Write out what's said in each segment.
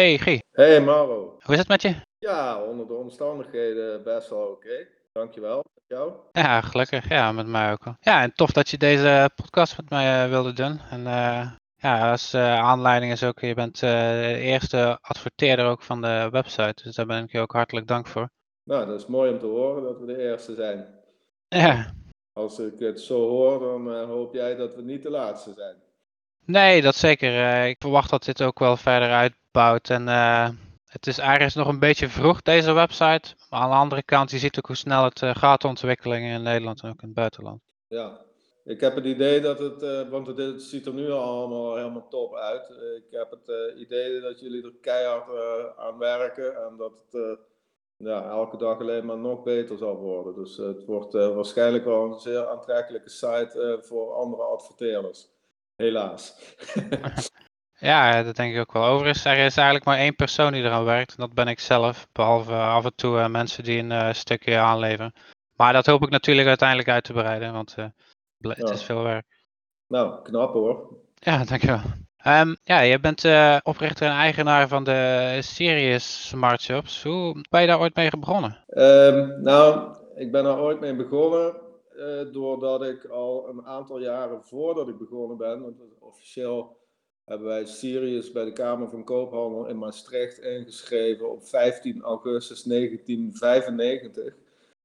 Hey Guy, Hey Maro. hoe is het met je? Ja, onder de omstandigheden best wel oké. Dankjewel. Met jou? Ja, gelukkig. Ja, met mij ook. Ja, en tof dat je deze podcast met mij eh, wilde doen. En eh, ja, als eh, aanleiding is ook, je bent de eerste adverteerder ook van de website. Dus daar ben ik je ook hartelijk dank voor. Nou, dat is mooi om te horen dat we de eerste zijn. Ja, Als ik het zo hoor, dan hoop jij dat we niet de laatste zijn. nee, dat zeker. Ik verwacht dat dit ook wel verder uitbouwt. En eh, het is eigenlijk nog een beetje vroeg, deze website. Maar aan de andere kant, je ziet ook hoe snel het eh, gaat, de ontwikkelingen in Nederland en ook in het buitenland. Ja, ik heb het idee dat het, eh, want het, ziet er nu al allemaal helemaal top uit. Ik heb het eh, idee dat jullie er keihard eh, aan werken en dat het eh, ja, elke dag alleen maar nog beter zal worden. Dus het wordt eh, waarschijnlijk wel een zeer aantrekkelijke site eh, voor andere adverteerders. Helaas. Ja, dat denk ik ook wel. Overigens, er is eigenlijk maar één persoon die eraan werkt. En dat ben ik zelf. Behalve af en toe eh, mensen die een eh, stukje aanleveren. Maar dat hoop ik natuurlijk uiteindelijk uit te breiden. Want eh, het is veel werk. nou, knap hoor. Ja, dankjewel. Ehm ja, je bent eh, oprichter en eigenaar van de Sirius Smart Shops. Hoe ben je daar ooit mee begonnen? Ehm, nou, ik ben er ooit mee begonnen eh, doordat ik al een aantal jaren voordat ik begonnen ben, want officieel hebben wij Sirius bij de Kamer van Koophandel in Maastricht ingeschreven op 15 augustus 1995.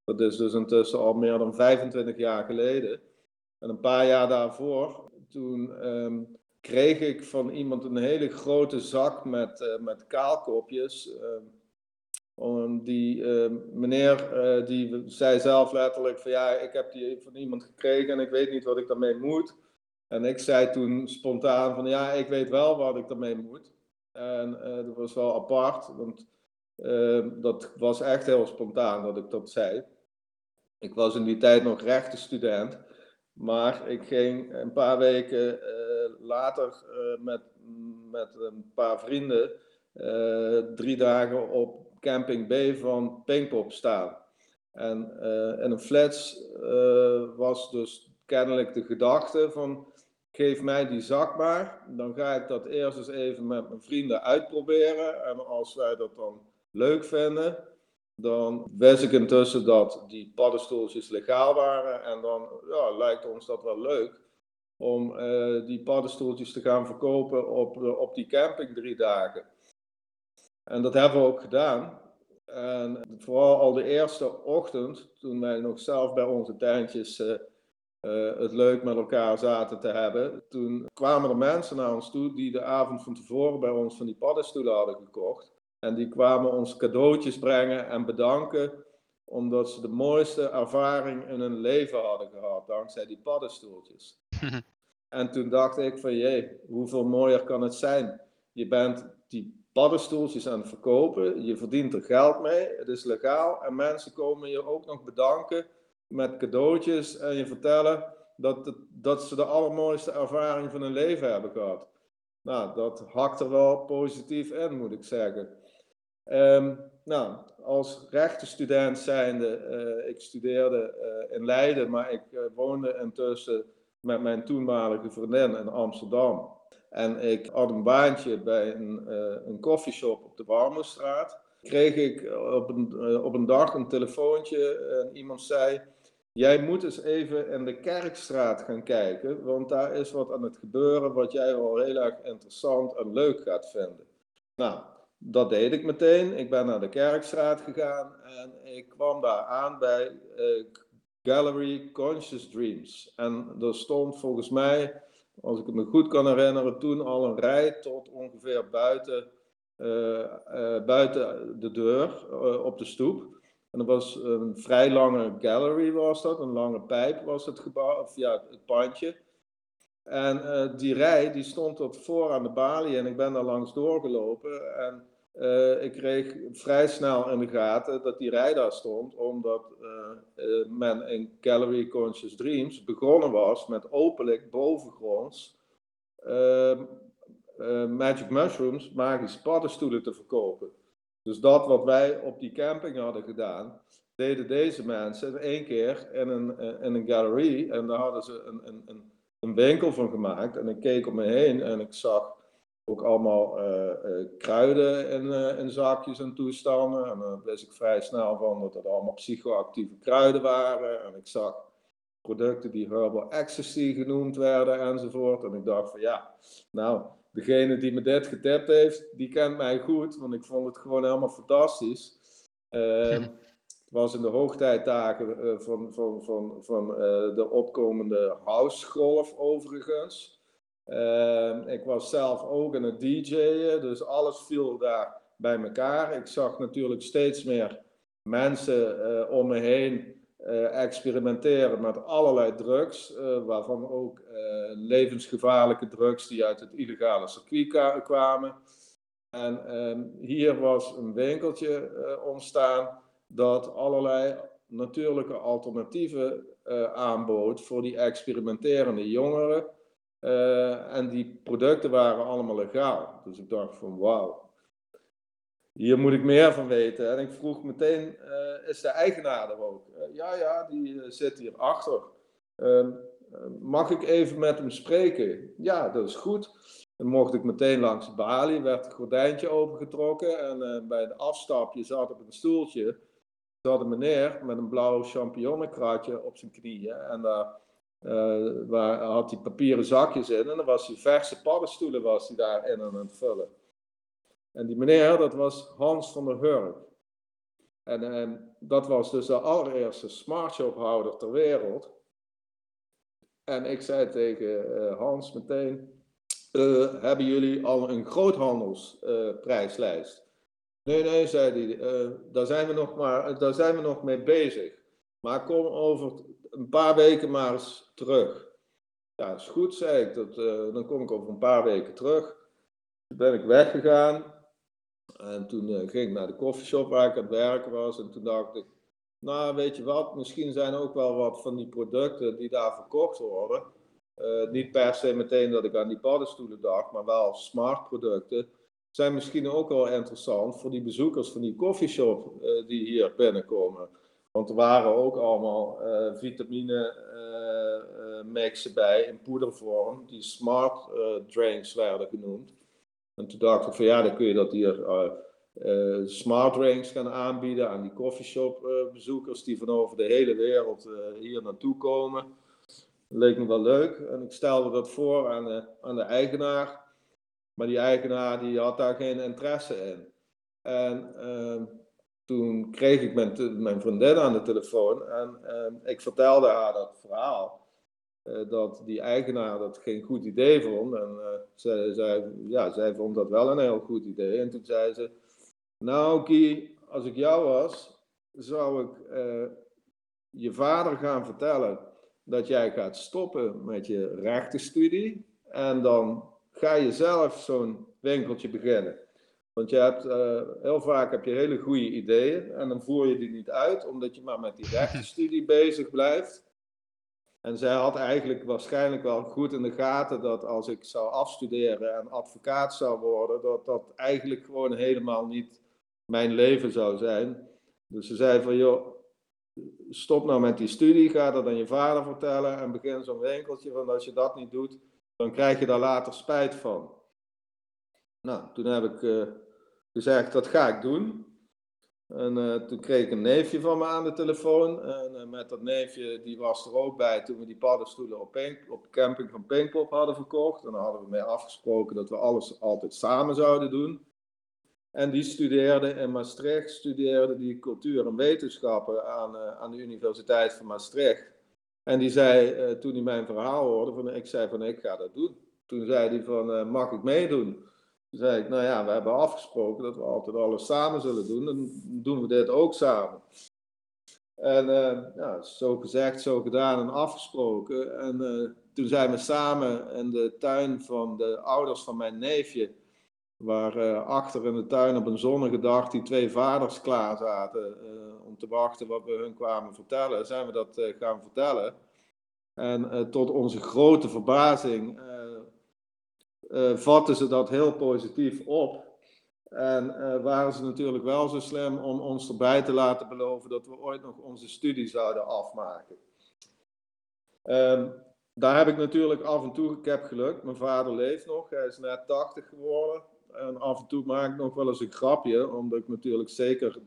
Dat is dus intussen al meer dan 25 jaar geleden. En een paar jaar daarvoor, toen ehm, kreeg ik van iemand een hele grote zak met, eh, met kaalkopjes. ehm, om die eh, meneer eh, die zei zelf letterlijk van ja, ik heb die van iemand gekregen en ik weet niet wat ik daarmee moet. En ik zei toen spontaan van ja, ik weet wel wat ik daarmee moet. En eh, dat was wel apart, want eh, dat was echt heel spontaan dat ik dat zei. Ik was in die tijd nog rechtenstudent, maar ik ging een paar weken eh, later met, met een paar vrienden drie dagen op camping B van Pinkpop staan. En in een flats was dus kennelijk de gedachte van geef mij die zak maar, dan ga ik dat eerst eens even met mijn vrienden uitproberen en als wij dat dan leuk vinden, dan wist ik intussen dat die paddenstoeltjes legaal waren en dan ja, lijkt ons dat wel leuk om eh, die paddenstoeltjes te gaan verkopen op, op die camping drie dagen. En dat hebben we ook gedaan. En vooral al de eerste ochtend, toen wij nog zelf bij onze tuintjes eh, eh, het leuk met elkaar zaten te hebben, toen kwamen er mensen naar ons toe die de avond van tevoren bij ons van die paddenstoelen hadden gekocht. En die kwamen ons cadeautjes brengen en bedanken, omdat ze de mooiste ervaring in hun leven hadden gehad, dankzij die paddenstoeltjes. En toen dacht ik van jee, hoeveel mooier kan het zijn? Je bent die paddenstoeltjes aan het verkopen, je verdient er geld mee, het is legaal en mensen komen je ook nog bedanken met cadeautjes en je vertellen dat, dat ze de allermooiste ervaring van hun leven hebben gehad. Nou, dat hakt er wel positief in, moet ik zeggen. Ehm, nou, als rechtenstudent zijnde, eh ik studeerde eh, in Leiden, maar ik eh, woonde intussen met mijn toenmalige vriendin in Amsterdam. En ik had een baantje bij een, een koffieshop op de Warmoestraat. Kreeg ik op een, op een dag een telefoontje en iemand zei... Jij moet eens even in de Kerkstraat gaan kijken, want daar is wat aan het gebeuren wat jij wel heel erg interessant en leuk gaat vinden. Nou, dat deed ik meteen. Ik ben naar de Kerkstraat gegaan en ik kwam daar aan bij eh, Gallery Conscious Dreams. En er stond volgens mij, als ik het me goed kan herinneren, toen al een rij tot ongeveer buiten, eh, eh, buiten de deur op de stoep. En dat was een vrij lange gallery was dat, een lange pijp was het gebouw, of ja, het pandje. En eh, die rij die stond tot voor aan de balie en ik ben daar langs doorgelopen. En eh, ik kreeg vrij snel in de gaten dat die rij daar stond, omdat eh, men in Gallery Conscious Dreams begonnen was met openlijk bovengronds ehm, eh, Magic Mushrooms, magische paddenstoelen te verkopen. Dus dat wat wij op die camping hadden gedaan, deden deze mensen in één keer in een, eh, in een gallery. En daar hadden ze een, een, een, winkel van gemaakt. En ik keek om me heen en ik zag ook allemaal kruiden in, in zakjes en toestanden. En dan wist ik vrij snel van dat het allemaal psychoactieve kruiden waren. En ik zag producten die herbal ecstasy genoemd werden enzovoort. En ik dacht van ja, nou, degene die me dit getipt heeft, die kent mij goed, want ik vond het gewoon helemaal fantastisch. Uh, het was in de hoogtijdagen uh, van, van, van, van uh, de opkomende housegolf overigens. Ehm, ik was zelf ook aan het DJ'en, dus alles viel daar bij elkaar. Ik zag natuurlijk steeds meer mensen eh, om me heen uh, experimenteren met allerlei drugs, uh, waarvan ook uh, levensgevaarlijke drugs die uit het illegale circuit kwamen. En um, hier was een winkeltje ontstaan dat allerlei natuurlijke alternatieven aanbood voor die experimenterende jongeren. en die producten waren allemaal legaal. Dus ik dacht van wauw, hier moet ik meer van weten. En ik vroeg meteen, uh, is de eigenaar er ook? Uh, ja, ja, die uh, zit hier achter. Ehm, mag ik even met hem spreken? Ja, dat is goed. Dan mocht ik meteen langs de balie, werd het gordijntje opengetrokken. En bij de afstapje zat op een stoeltje, zat een meneer met een blauw champignonenkratje op zijn knieën. En daar waar, had hij papieren zakjes in. En dan was hij verse paddenstoelen was hij daarin aan het vullen. En die meneer, dat was Hans van der Hurk. En, dat was dus de allereerste smartshophouder ter wereld. En ik zei tegen uh, Hans meteen, uh, hebben jullie al een groothandelsprijslijst? Nee, nee, zei hij, daar, zijn we nog maar, daar zijn we nog mee bezig. Maar kom over een paar weken maar eens terug. Ja, is goed, zei ik. Dat, dan kom ik over een paar weken terug. Toen ben ik weggegaan. En toen uh, ging ik naar de koffieshop waar ik aan het werken was. En toen dacht ik, nou weet je wat, misschien zijn ook wel wat van die producten die daar verkocht worden. Uh, niet per se meteen dat ik aan die paddenstoelen dacht, maar wel smart producten. Zijn misschien ook wel interessant voor die bezoekers van die koffieshop uh, die hier binnenkomen. Want er waren ook allemaal vitamine mixen bij in poedervorm, die smart drinks werden genoemd. En toen dacht ik van ja, dan kun je dat hier uh, smart drinks gaan aanbieden aan die coffeeshop uh, bezoekers die van over de hele wereld hier naartoe komen. Dat leek me wel leuk en ik stelde dat voor aan, aan de eigenaar. Maar die eigenaar die had daar geen interesse in. En ehm, toen kreeg ik mijn, mijn vriendin aan de telefoon en ehm, ik vertelde haar dat verhaal. Eh, dat die eigenaar dat geen goed idee vond. En uh, zij, zij, ja, zij vond dat wel een heel goed idee. En toen zei ze, nou Guy, als ik jou was, zou ik uh, je vader gaan vertellen dat jij gaat stoppen met je rechtenstudie. En dan ga je zelf zo'n winkeltje beginnen. Want je hebt, heel vaak heb je hele goede ideeën en dan voer je die niet uit, omdat je maar met die rechtenstudie bezig blijft. En zij had eigenlijk waarschijnlijk wel goed in de gaten dat als ik zou afstuderen en advocaat zou worden, dat dat eigenlijk gewoon helemaal niet mijn leven zou zijn. Dus ze zei van, joh, stop nou met die studie, ga dat aan je vader vertellen en begin zo'n winkeltje, want als je dat niet doet, dan krijg je daar later spijt van. Nou, toen heb ik uh, gezegd, dat ga ik doen. En uh, toen kreeg een neefje van me aan de telefoon. En uh, met dat neefje, die was er ook bij toen we die paddenstoelen op, op camping van Pinkpop hadden verkocht. En dan hadden we mee afgesproken dat we alles altijd samen zouden doen. En die studeerde in Maastricht, studeerde die cultuur en wetenschappen aan, uh, aan de Universiteit van Maastricht. En die zei, toen hij mijn verhaal hoorde, van, ik zei van ik ga dat doen. Toen zei hij van, mag ik meedoen? Toen zei ik, nou ja, we hebben afgesproken dat we altijd alles samen zullen doen. Dan doen we dit ook samen. En ja, zo gezegd, zo gedaan en afgesproken. En uh, toen zijn we samen in de tuin van de ouders van mijn neefje, waar uh, achter in de tuin op een zonnige dag die twee vaders klaar zaten om te wachten wat we hun kwamen vertellen, zijn we dat gaan vertellen. En tot onze grote verbazing uh, vatten ze dat heel positief op. En uh, waren ze natuurlijk wel zo slim om ons erbij te laten beloven dat we ooit nog onze studie zouden afmaken. Um, daar heb ik natuurlijk af en toe, ik heb mijn vader leeft nog, hij is net 80 geworden. En af en toe maak ik nog wel eens een grapje, omdat ik natuurlijk zeker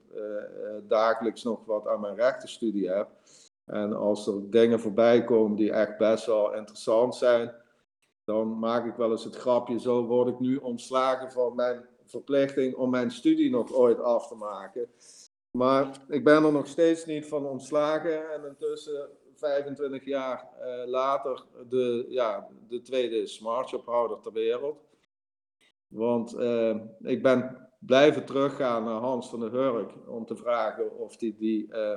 dagelijks nog wat aan mijn rechtenstudie heb. En als er dingen voorbij komen die echt best wel interessant zijn, dan maak ik wel eens het grapje, zo word ik nu ontslagen van mijn verplichting om mijn studie nog ooit af te maken. Maar ik ben er nog steeds niet van ontslagen en intussen 25 jaar uh, later de, ja, de tweede smartshophouder ter wereld. Want uh, ik ben blijven teruggaan naar Hans van der Hurk om te vragen of hij die, die uh,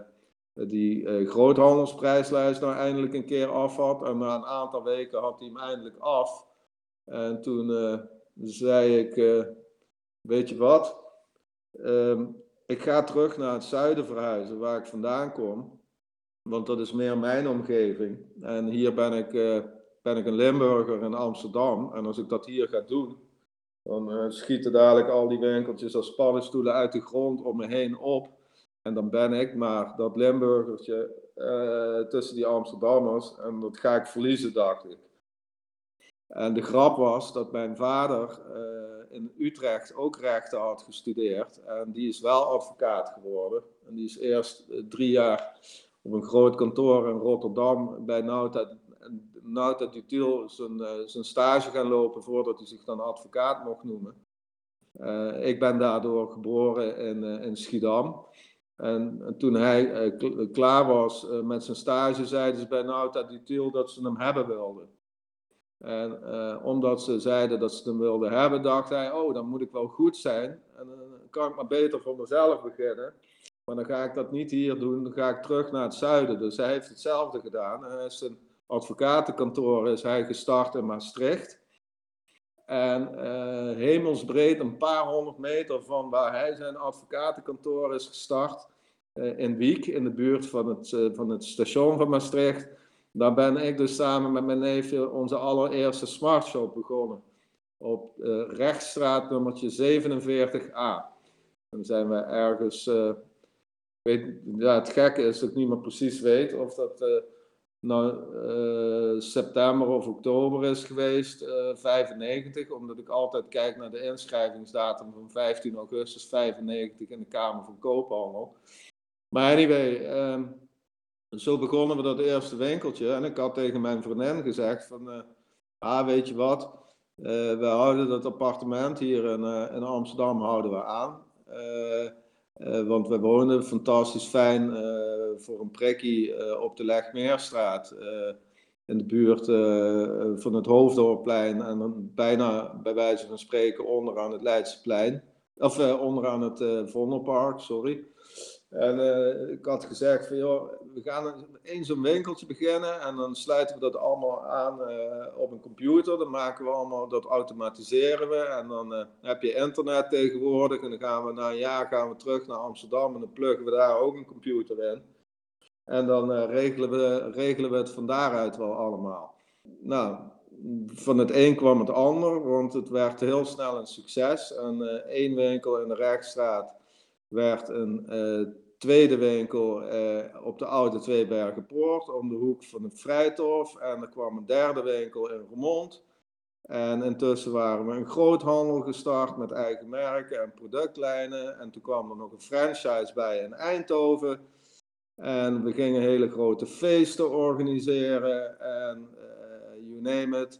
die uh, groothandelsprijslijst nou eindelijk een keer af had. En na een aantal weken had hij hem eindelijk af. En toen uh, zei ik, weet je wat, um, ik ga terug naar het zuiden verhuizen, waar ik vandaan kom. Want dat is meer mijn omgeving. En hier ben ik, ben ik een Limburger in Amsterdam. En als ik dat hier ga doen, dan schieten dadelijk al die winkeltjes als paddenstoelen uit de grond om me heen op. En dan ben ik maar dat Limburgertje uh, tussen die Amsterdammers. En dat ga ik verliezen, dacht ik. En de grap was dat mijn vader uh, in Utrecht ook rechten had gestudeerd. En die is wel advocaat geworden. En die is eerst uh, drie jaar op een groot kantoor in Rotterdam bij Nauta, Nauta Dutil zijn, zijn stage gaan lopen voordat hij zich dan advocaat mocht noemen. ik ben daardoor geboren in, in Schiedam. En, toen hij uh, klaar was uh, met zijn stage, zeiden ze bij Nauta Detail dat ze hem hebben wilden. En uh, omdat ze zeiden dat ze hem wilden hebben, dacht hij: Oh, dan moet ik wel goed zijn. En dan kan ik maar beter voor mezelf beginnen. Maar dan ga ik dat niet hier doen, dan ga ik terug naar het zuiden. Dus hij heeft hetzelfde gedaan. Hij is zijn advocatenkantoor is hij gestart in Maastricht. En uh, hemelsbreed, een paar honderd meter van waar hij zijn advocatenkantoor is gestart, uh, in Wiek, in de buurt van het, uh, van het station van Maastricht. Daar ben ik dus samen met mijn neefje onze allereerste smartshop begonnen. Op Rechtstraat nummertje 47a. Dan zijn we ergens, ja, het gekke is dat ik niet meer precies weet of dat nou, september of oktober is geweest, uh, 95, omdat ik altijd kijk naar de inschrijvingsdatum van 15 augustus 95 in de Kamer van Koophandel. Maar anyway, um, zo begonnen we dat eerste winkeltje en ik had tegen mijn vriendin gezegd van, uh, ah weet je wat, we houden dat appartement hier in, in Amsterdam houden we aan. Uh, want we wonen fantastisch fijn uh, voor een prikkie uh, op de Legmeerstraat. in de buurt van het Hoofddorpplein. En dan bijna bij wijze van spreken onderaan het Leidseplein. Of onderaan het Vondelpark, sorry. En uh, ik had gezegd van joh, we gaan eens zo'n winkeltje beginnen en dan sluiten we dat allemaal aan uh, op een computer. Dan maken we allemaal, dat automatiseren we en dan uh, heb je internet tegenwoordig en dan gaan we na een jaar gaan we terug naar Amsterdam en dan pluggen we daar ook een computer in. En dan regelen, we, regelen we het van daaruit wel allemaal. Nou, van het een kwam het ander, want het werd heel snel een succes. En één winkel in de Rechtstraat werd een tweede winkel uh, op de Oude Tweebergenpoort om de hoek van het Vrijtorf. En er kwam een derde winkel in Remond. En intussen waren we een groothandel gestart met eigen merken en productlijnen. En toen kwam er nog een franchise bij in Eindhoven. En we gingen hele grote feesten organiseren en uh, you name it.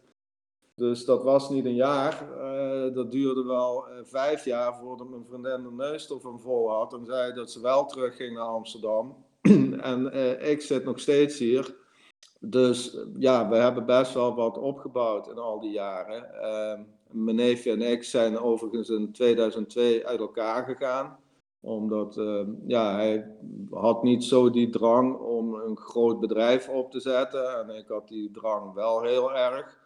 Dus dat was niet een jaar. Uh, dat duurde wel uh, vijf jaar voordat mijn vriendin de neus ervan vol had. En zei dat ze wel terugging naar Amsterdam. en uh, ik zit nog steeds hier. Dus ja, we hebben best wel wat opgebouwd in al die jaren. Ehm, mijn neefje en ik zijn overigens in 2002 uit elkaar gegaan. Omdat ehm, ja, hij had niet zo die drang om een groot bedrijf op te zetten. En ik had die drang wel heel erg.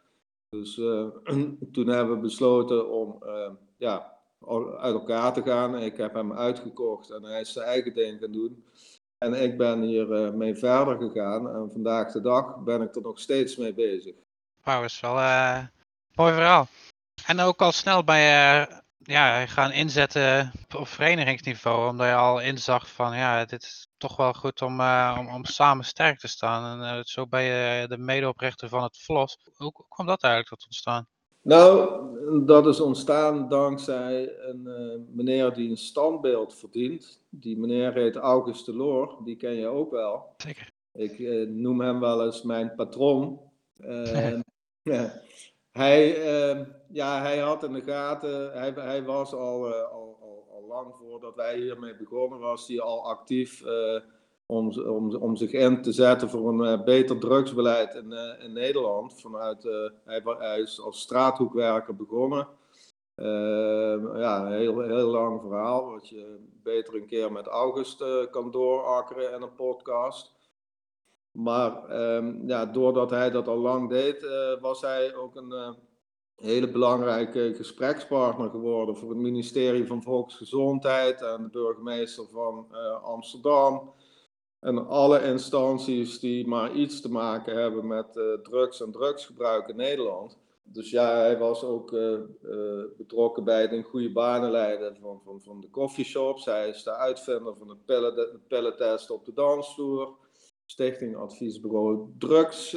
Dus uh, toen hebben we besloten om uh, ja, uit elkaar te gaan. Ik heb hem uitgekocht en hij is zijn eigen ding gaan doen. En ik ben hier uh, mee verder gegaan. En vandaag de dag ben ik er nog steeds mee bezig. Wauw, is wel een mooi verhaal. En ook al snel bij ja, gaan inzetten op verenigingsniveau. Omdat je al inzag van ja, dit is toch wel goed om, uh, om, om samen sterk te staan. En uh, zo ben je de medeoprichter van het VLOS. Hoe, hoe kwam dat eigenlijk tot ontstaan? Nou, dat is ontstaan dankzij een uh, meneer die een standbeeld verdient. Die meneer heet August de Loor, die ken je ook wel. Zeker. Ik noem hem wel eens mijn patron. Uh, hij, ja, hij had in de gaten, hij, hij was al, al, al, al, lang voordat wij hiermee begonnen, was hij al actief om, om, om zich in te zetten voor een uh, beter drugsbeleid in, in Nederland. Vanuit, hij, hij, is als straathoekwerker begonnen. Ehm, ja, een heel, heel lang verhaal, wat je beter een keer met August kan doorakkeren in een podcast. Maar um, ja, doordat hij dat al lang deed, was hij ook een hele belangrijke gesprekspartner geworden voor het ministerie van Volksgezondheid en de burgemeester van Amsterdam en alle instanties die maar iets te maken hebben met drugs en drugsgebruik in Nederland. Dus ja, hij was ook betrokken bij het in goede banen leiden van, van, van de coffeeshops. Hij is de uitvinder van het pellentest op de dansvloer. Stichting Adviesbureau Drugs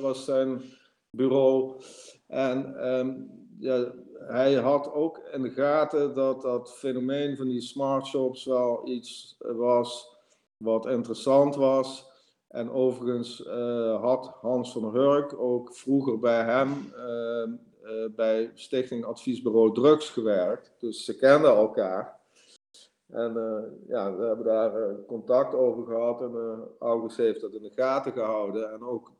was zijn bureau. En um, ja, hij had ook in de gaten dat dat fenomeen van die smart shops wel iets was wat interessant was. En overigens uh, had Hans van Hurk ook vroeger bij hem uh, uh, bij Stichting Adviesbureau Drugs gewerkt. Dus ze kenden elkaar. En ja, we hebben daar contact over gehad. En August heeft dat in de gaten gehouden. En ook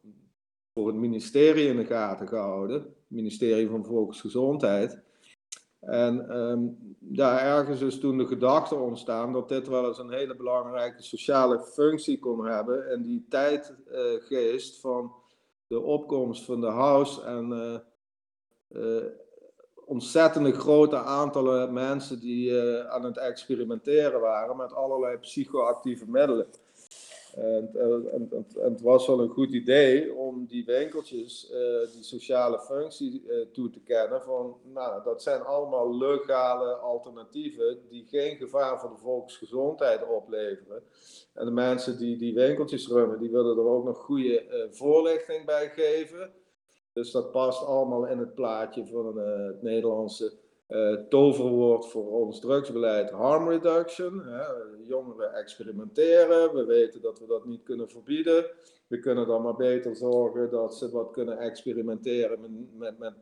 voor het ministerie in de gaten gehouden. Het ministerie van Volksgezondheid. En um, ja, ergens is toen de gedachte ontstaan dat dit wel eens een hele belangrijke sociale functie kon hebben. En die tijdgeest uh, van de opkomst van de house en ontzettende grote aantallen mensen die aan het experimenteren waren met allerlei psychoactieve middelen. En, en, en, het was wel een goed idee om die winkeltjes uh, die sociale functie toe te kennen. Van, nou, dat zijn allemaal legale alternatieven die geen gevaar voor de volksgezondheid opleveren. En de mensen die die winkeltjes runnen, die willen er ook nog goede uh, voorlichting bij geven. Dus dat past allemaal in het plaatje van het Nederlandse uh, toverwoord voor ons drugsbeleid harm reduction. Hè. Jongeren experimenteren, we weten dat we dat niet kunnen verbieden. We kunnen dan maar beter zorgen dat ze wat kunnen experimenteren met, met, met,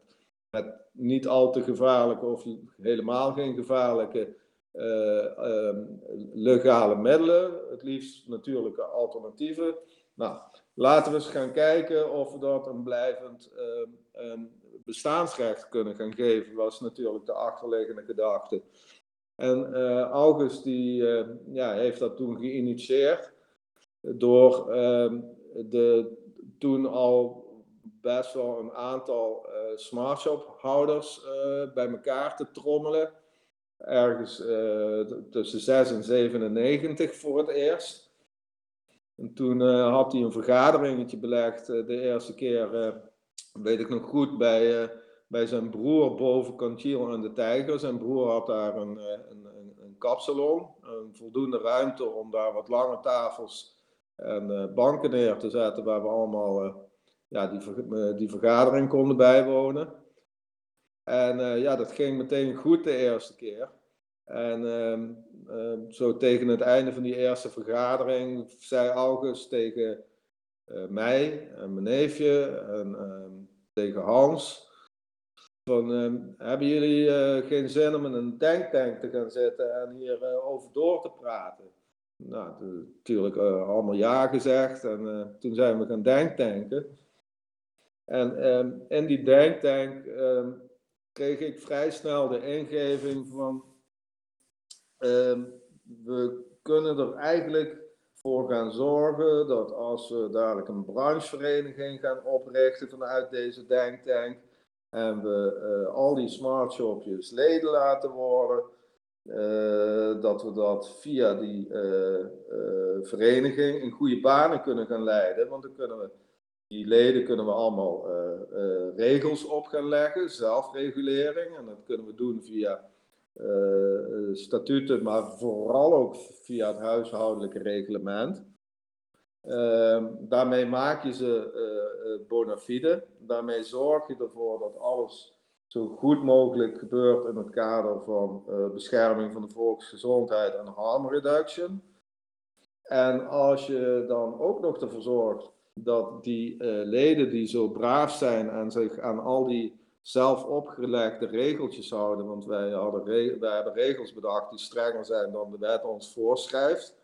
met niet al te gevaarlijke of helemaal geen gevaarlijke uh, um, legale middelen. Het liefst natuurlijke alternatieven. Nou, laten we eens gaan kijken of we dat een blijvend um, bestaansrecht kunnen gaan geven, was natuurlijk de achterliggende gedachte. En uh, August die, uh, ja, heeft dat toen geïnitieerd door uh, de toen al best wel een aantal uh, smartshop-houders bij elkaar te trommelen. Ergens tussen 6 en 97 voor het eerst. En toen had hij een vergaderingetje belegd de eerste keer weet ik nog goed, bij, bij zijn broer boven Kantiel en de Tijger. Zijn broer had daar een, eh, een, een, kapsalon, een voldoende ruimte om daar wat lange tafels en banken neer te zetten waar we allemaal ja, die, die vergadering konden bijwonen. En ja, dat ging meteen goed de eerste keer. En uh, zo tegen het einde van die eerste vergadering zei August tegen uh, mij en mijn neefje en uh, tegen Hans. Van, hebben jullie uh, geen zin om in een denktank te gaan zitten en hier uh, over door te praten? Nou, natuurlijk allemaal ja gezegd en toen zijn we gaan denktanken. En ehm, in die denktank ehm, kreeg ik vrij snel de ingeving van we kunnen er eigenlijk voor gaan zorgen dat als we dadelijk een branchevereniging gaan oprichten vanuit deze denktank en we uh, al die smart shopjes leden laten worden, uh, dat we dat via die uh, vereniging in goede banen kunnen gaan leiden. Want dan kunnen we die leden kunnen we allemaal regels op gaan leggen, zelfregulering. En dat kunnen we doen via statuten, maar vooral ook via het huishoudelijke reglement. Ehm, daarmee maak je ze uh, bona fide. Daarmee zorg je ervoor dat alles zo goed mogelijk gebeurt in het kader van bescherming van de volksgezondheid en harm reduction. En als je dan ook nog ervoor zorgt dat die leden die zo braaf zijn en zich aan al die zelf opgelegde regeltjes houden, want wij, hadden hebben regels bedacht die strenger zijn dan de wet ons voorschrijft,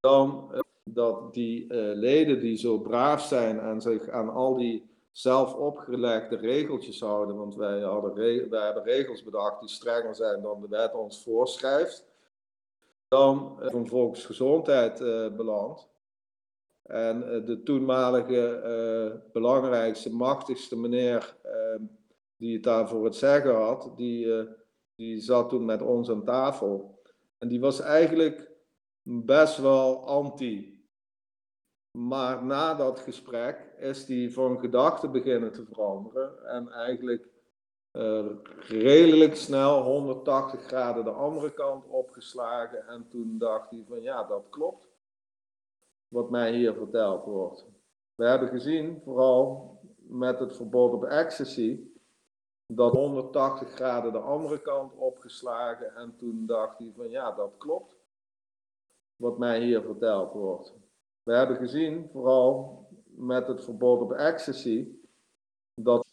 dan dat die uh, leden die zo braaf zijn en zich aan al die zelf opgelegde regeltjes houden, want wij, hadden hebben regels bedacht die strenger zijn dan de wet ons voorschrijft, dan uh, van volksgezondheid belandt. En de toenmalige belangrijkste, machtigste meneer ehm, die het daar voor het zeggen had, die, die zat toen met ons aan tafel. En die was eigenlijk best wel anti maar na dat gesprek is hij van gedachten beginnen te veranderen en eigenlijk uh, redelijk snel 180 graden de andere kant opgeslagen. En toen dacht hij van ja, dat klopt. Wat mij hier verteld wordt. We hebben gezien, vooral met het verbod op ecstasy, dat 180 graden de andere kant opgeslagen. En toen dacht hij van ja, dat klopt. Wat mij hier verteld wordt. We hebben gezien, vooral met het verbod op ecstasy, dat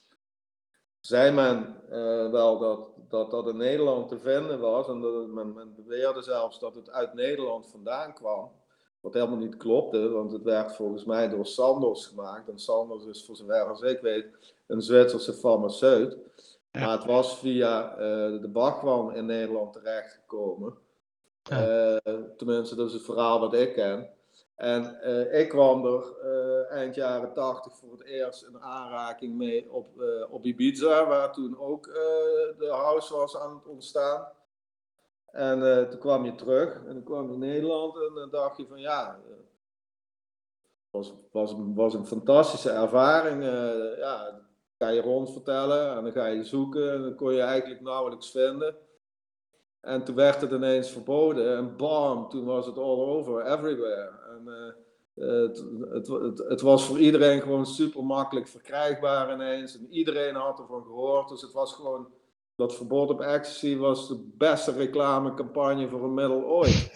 zei men uh, wel dat, dat dat in Nederland te vinden was. En dat men, men beweerde zelfs dat het uit Nederland vandaan kwam. Wat helemaal niet klopte, want het werd volgens mij door Sanders gemaakt. En Sanders is, voor zover als ik weet, een Zwitserse farmaceut. Maar het was via uh, de bakwan in Nederland terechtgekomen. Uh, tenminste, dat is het verhaal wat ik ken. En uh, ik kwam er uh, eind jaren 80 voor het eerst in aanraking mee op, uh, op Ibiza, waar toen ook de house was aan het ontstaan. En toen kwam je terug en dan kwam je in Nederland en dan dacht je van ja, het was, was, was een fantastische ervaring. ja, ga je rondvertellen en dan ga je zoeken en dan kon je eigenlijk nauwelijks vinden. En toen werd het ineens verboden en bam, toen was het all over, everywhere. En uh, het, het, het, het, was voor iedereen gewoon super makkelijk verkrijgbaar ineens. En iedereen had ervan gehoord. Dus het was gewoon, dat verbod op ecstasy was de beste reclamecampagne voor een middel ooit.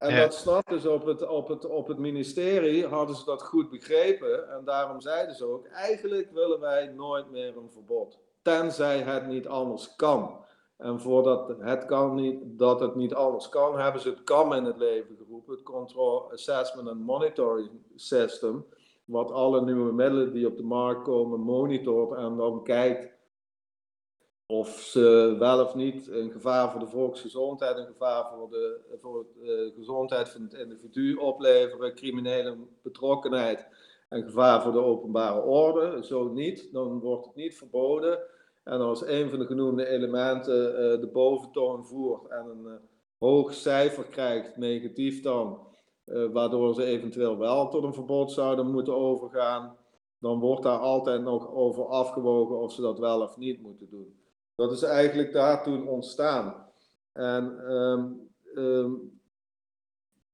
En dat snapten ze op het, op, het, op het ministerie, hadden ze dat goed begrepen. En daarom zeiden ze ook, eigenlijk willen wij nooit meer een verbod. Tenzij het niet anders kan. En voordat het, kan niet, dat het niet anders kan, hebben ze het CAM in het leven geroepen, het Control Assessment and Monitoring System, wat alle nieuwe middelen die op de markt komen monitort en dan kijkt of ze wel of niet een gevaar voor de volksgezondheid, een gevaar voor de, voor de eh, gezondheid van het individu opleveren, criminele betrokkenheid en gevaar voor de openbare orde. Zo niet, dan wordt het niet verboden. En als een van de genoemde elementen uh, de boventoon voert en een uh, hoog cijfer krijgt, negatief dan, waardoor ze eventueel wel tot een verbod zouden moeten overgaan, dan wordt daar altijd nog over afgewogen of ze dat wel of niet moeten doen. Dat is eigenlijk daar toen ontstaan. En um, um,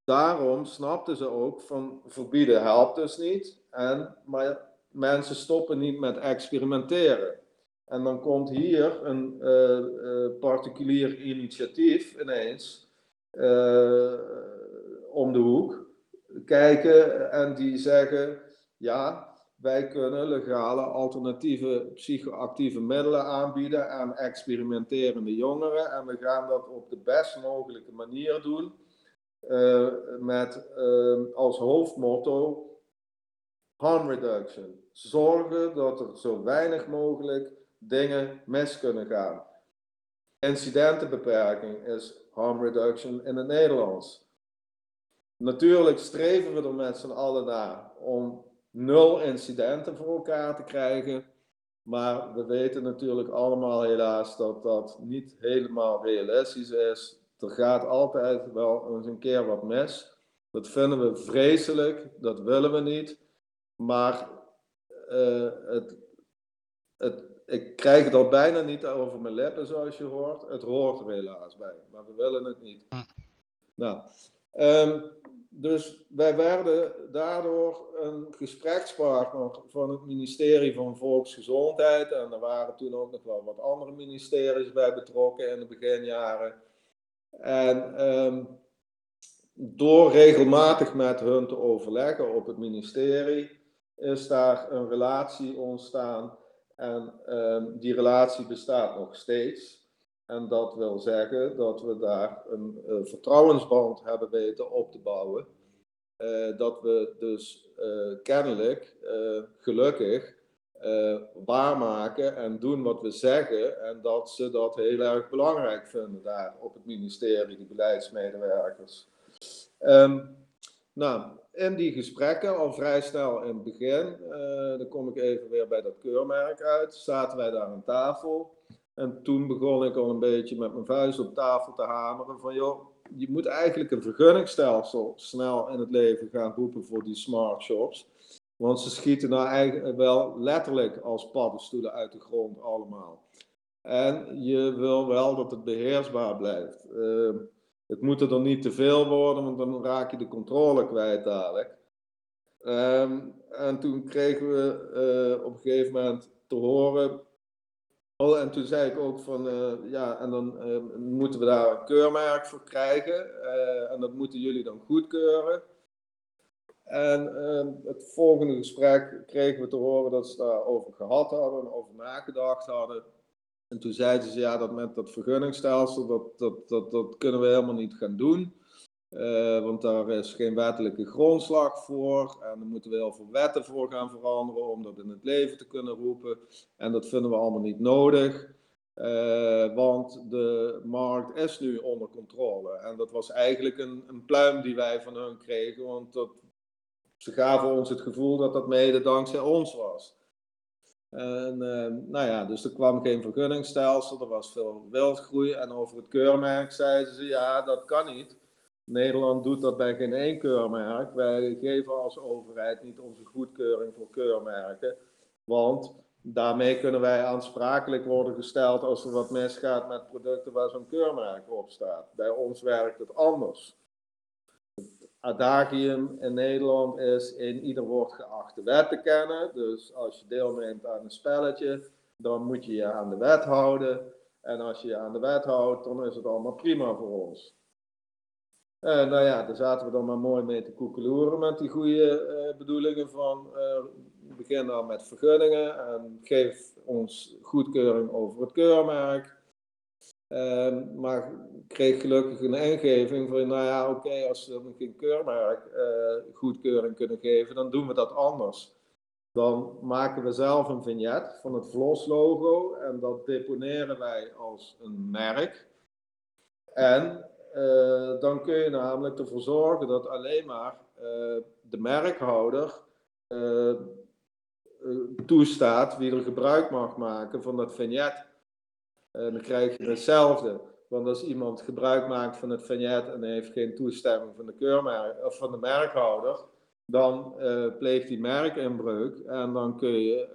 daarom snapten ze ook van verbieden helpt dus niet. En, maar mensen stoppen niet met experimenteren. En dan komt hier een uh, uh, particulier initiatief ineens uh, om de hoek kijken en die zeggen: ja, wij kunnen legale alternatieve psychoactieve middelen aanbieden aan experimenterende jongeren en we gaan dat op de best mogelijke manier doen. met als hoofdmotto harm reduction. Zorgen dat er zo weinig mogelijk dingen mis kunnen gaan. Incidentenbeperking is harm reduction in het Nederlands. Natuurlijk streven we er met z'n allen naar om nul incidenten voor elkaar te krijgen. Maar we weten natuurlijk allemaal helaas dat dat niet helemaal realistisch is. Er gaat altijd wel eens een keer wat mis. Dat vinden we vreselijk, dat willen we niet. maar uh, het, het, ik krijg het al bijna niet over mijn lippen, zoals je hoort. Het hoort er helaas bij, maar we willen het niet. Hm. Nou, um, dus wij werden daardoor een gesprekspartner van het ministerie van Volksgezondheid. En er waren toen ook nog wel wat andere ministeries bij betrokken in de beginjaren. En um, door regelmatig met hun te overleggen op het ministerie, is daar een relatie ontstaan. En um, die relatie bestaat nog steeds. En dat wil zeggen dat we daar een uh, vertrouwensband hebben weten op te bouwen. Uh, dat we dus uh, kennelijk, gelukkig, waarmaken en doen wat we zeggen. En dat ze dat heel erg belangrijk vinden daar op het ministerie, die beleidsmedewerkers. Um, nou, in die gesprekken, al vrij snel in het begin, dan kom ik even weer bij dat keurmerk uit, zaten wij daar aan tafel. En toen begon ik al een beetje met mijn vuist op tafel te hameren van joh, je moet eigenlijk een vergunningstelsel snel in het leven gaan roepen voor die smart shops. Want ze schieten nou eigenlijk wel letterlijk als paddenstoelen uit de grond allemaal. En je wil wel dat het beheersbaar blijft. Uh, het moet er dan niet te veel worden, want dan raak je de controle kwijt dadelijk. Um, en toen kregen we uh, op een gegeven moment te horen Oh, en toen zei ik ook van, uh, ja, en dan uh, moeten we daar een keurmerk voor krijgen. Uh, en dat moeten jullie dan goedkeuren. En ehm, het volgende gesprek kregen we te horen dat ze daarover gehad hadden, over nagedacht hadden. En toen zeiden ze, ja, dat met dat vergunningstelsel, dat, dat, dat, dat kunnen we helemaal niet gaan doen. Uh, want daar is geen wettelijke grondslag voor. En daar moeten we heel veel wetten voor gaan veranderen om dat in het leven te kunnen roepen. En dat vinden we allemaal niet nodig. Uh, want de markt is nu onder controle. En dat was eigenlijk een, een pluim die wij van hun kregen. Want dat, ze gaven ons het gevoel dat dat mede dankzij ons was. En uh, nou ja, dus er kwam geen vergunningstelsel, er was veel wildgroei. En over het keurmerk zeiden ze, ja, dat kan niet. Nederland doet dat bij geen één keurmerk. Wij geven als overheid niet onze goedkeuring voor keurmerken. Want daarmee kunnen wij aansprakelijk worden gesteld als er wat misgaat met producten waar zo'n keurmerk op staat. Bij ons werkt het anders. Het adagium in Nederland is in ieder wordt geacht de wet te kennen. Dus als je deelneemt aan een spelletje, dan moet je je aan de wet houden. En als je je aan de wet houdt, dan is het allemaal prima voor ons. Uh, nou ja, daar zaten we dan maar mooi mee te koekeloeren met die goede uh, bedoelingen van uh, begin dan met vergunningen en geef ons goedkeuring over het keurmerk. Ehm, maar kreeg gelukkig een ingeving van, nou ja, oké, als we geen keurmerk goedkeuring kunnen geven, dan doen we dat anders. Dan maken we zelf een vignet van het Vlos logo en dat deponeren wij als een merk. En uh, dan kun je namelijk ervoor zorgen dat alleen maar uh, de merkhouder uh, toestaat wie er gebruik mag maken van dat vignet. Dan krijg je hetzelfde. Want als iemand gebruik maakt van het vignet en heeft geen toestemming van de, keurmerk, of van de merkhouder, dan pleegt die merkinbreuk en dan kun je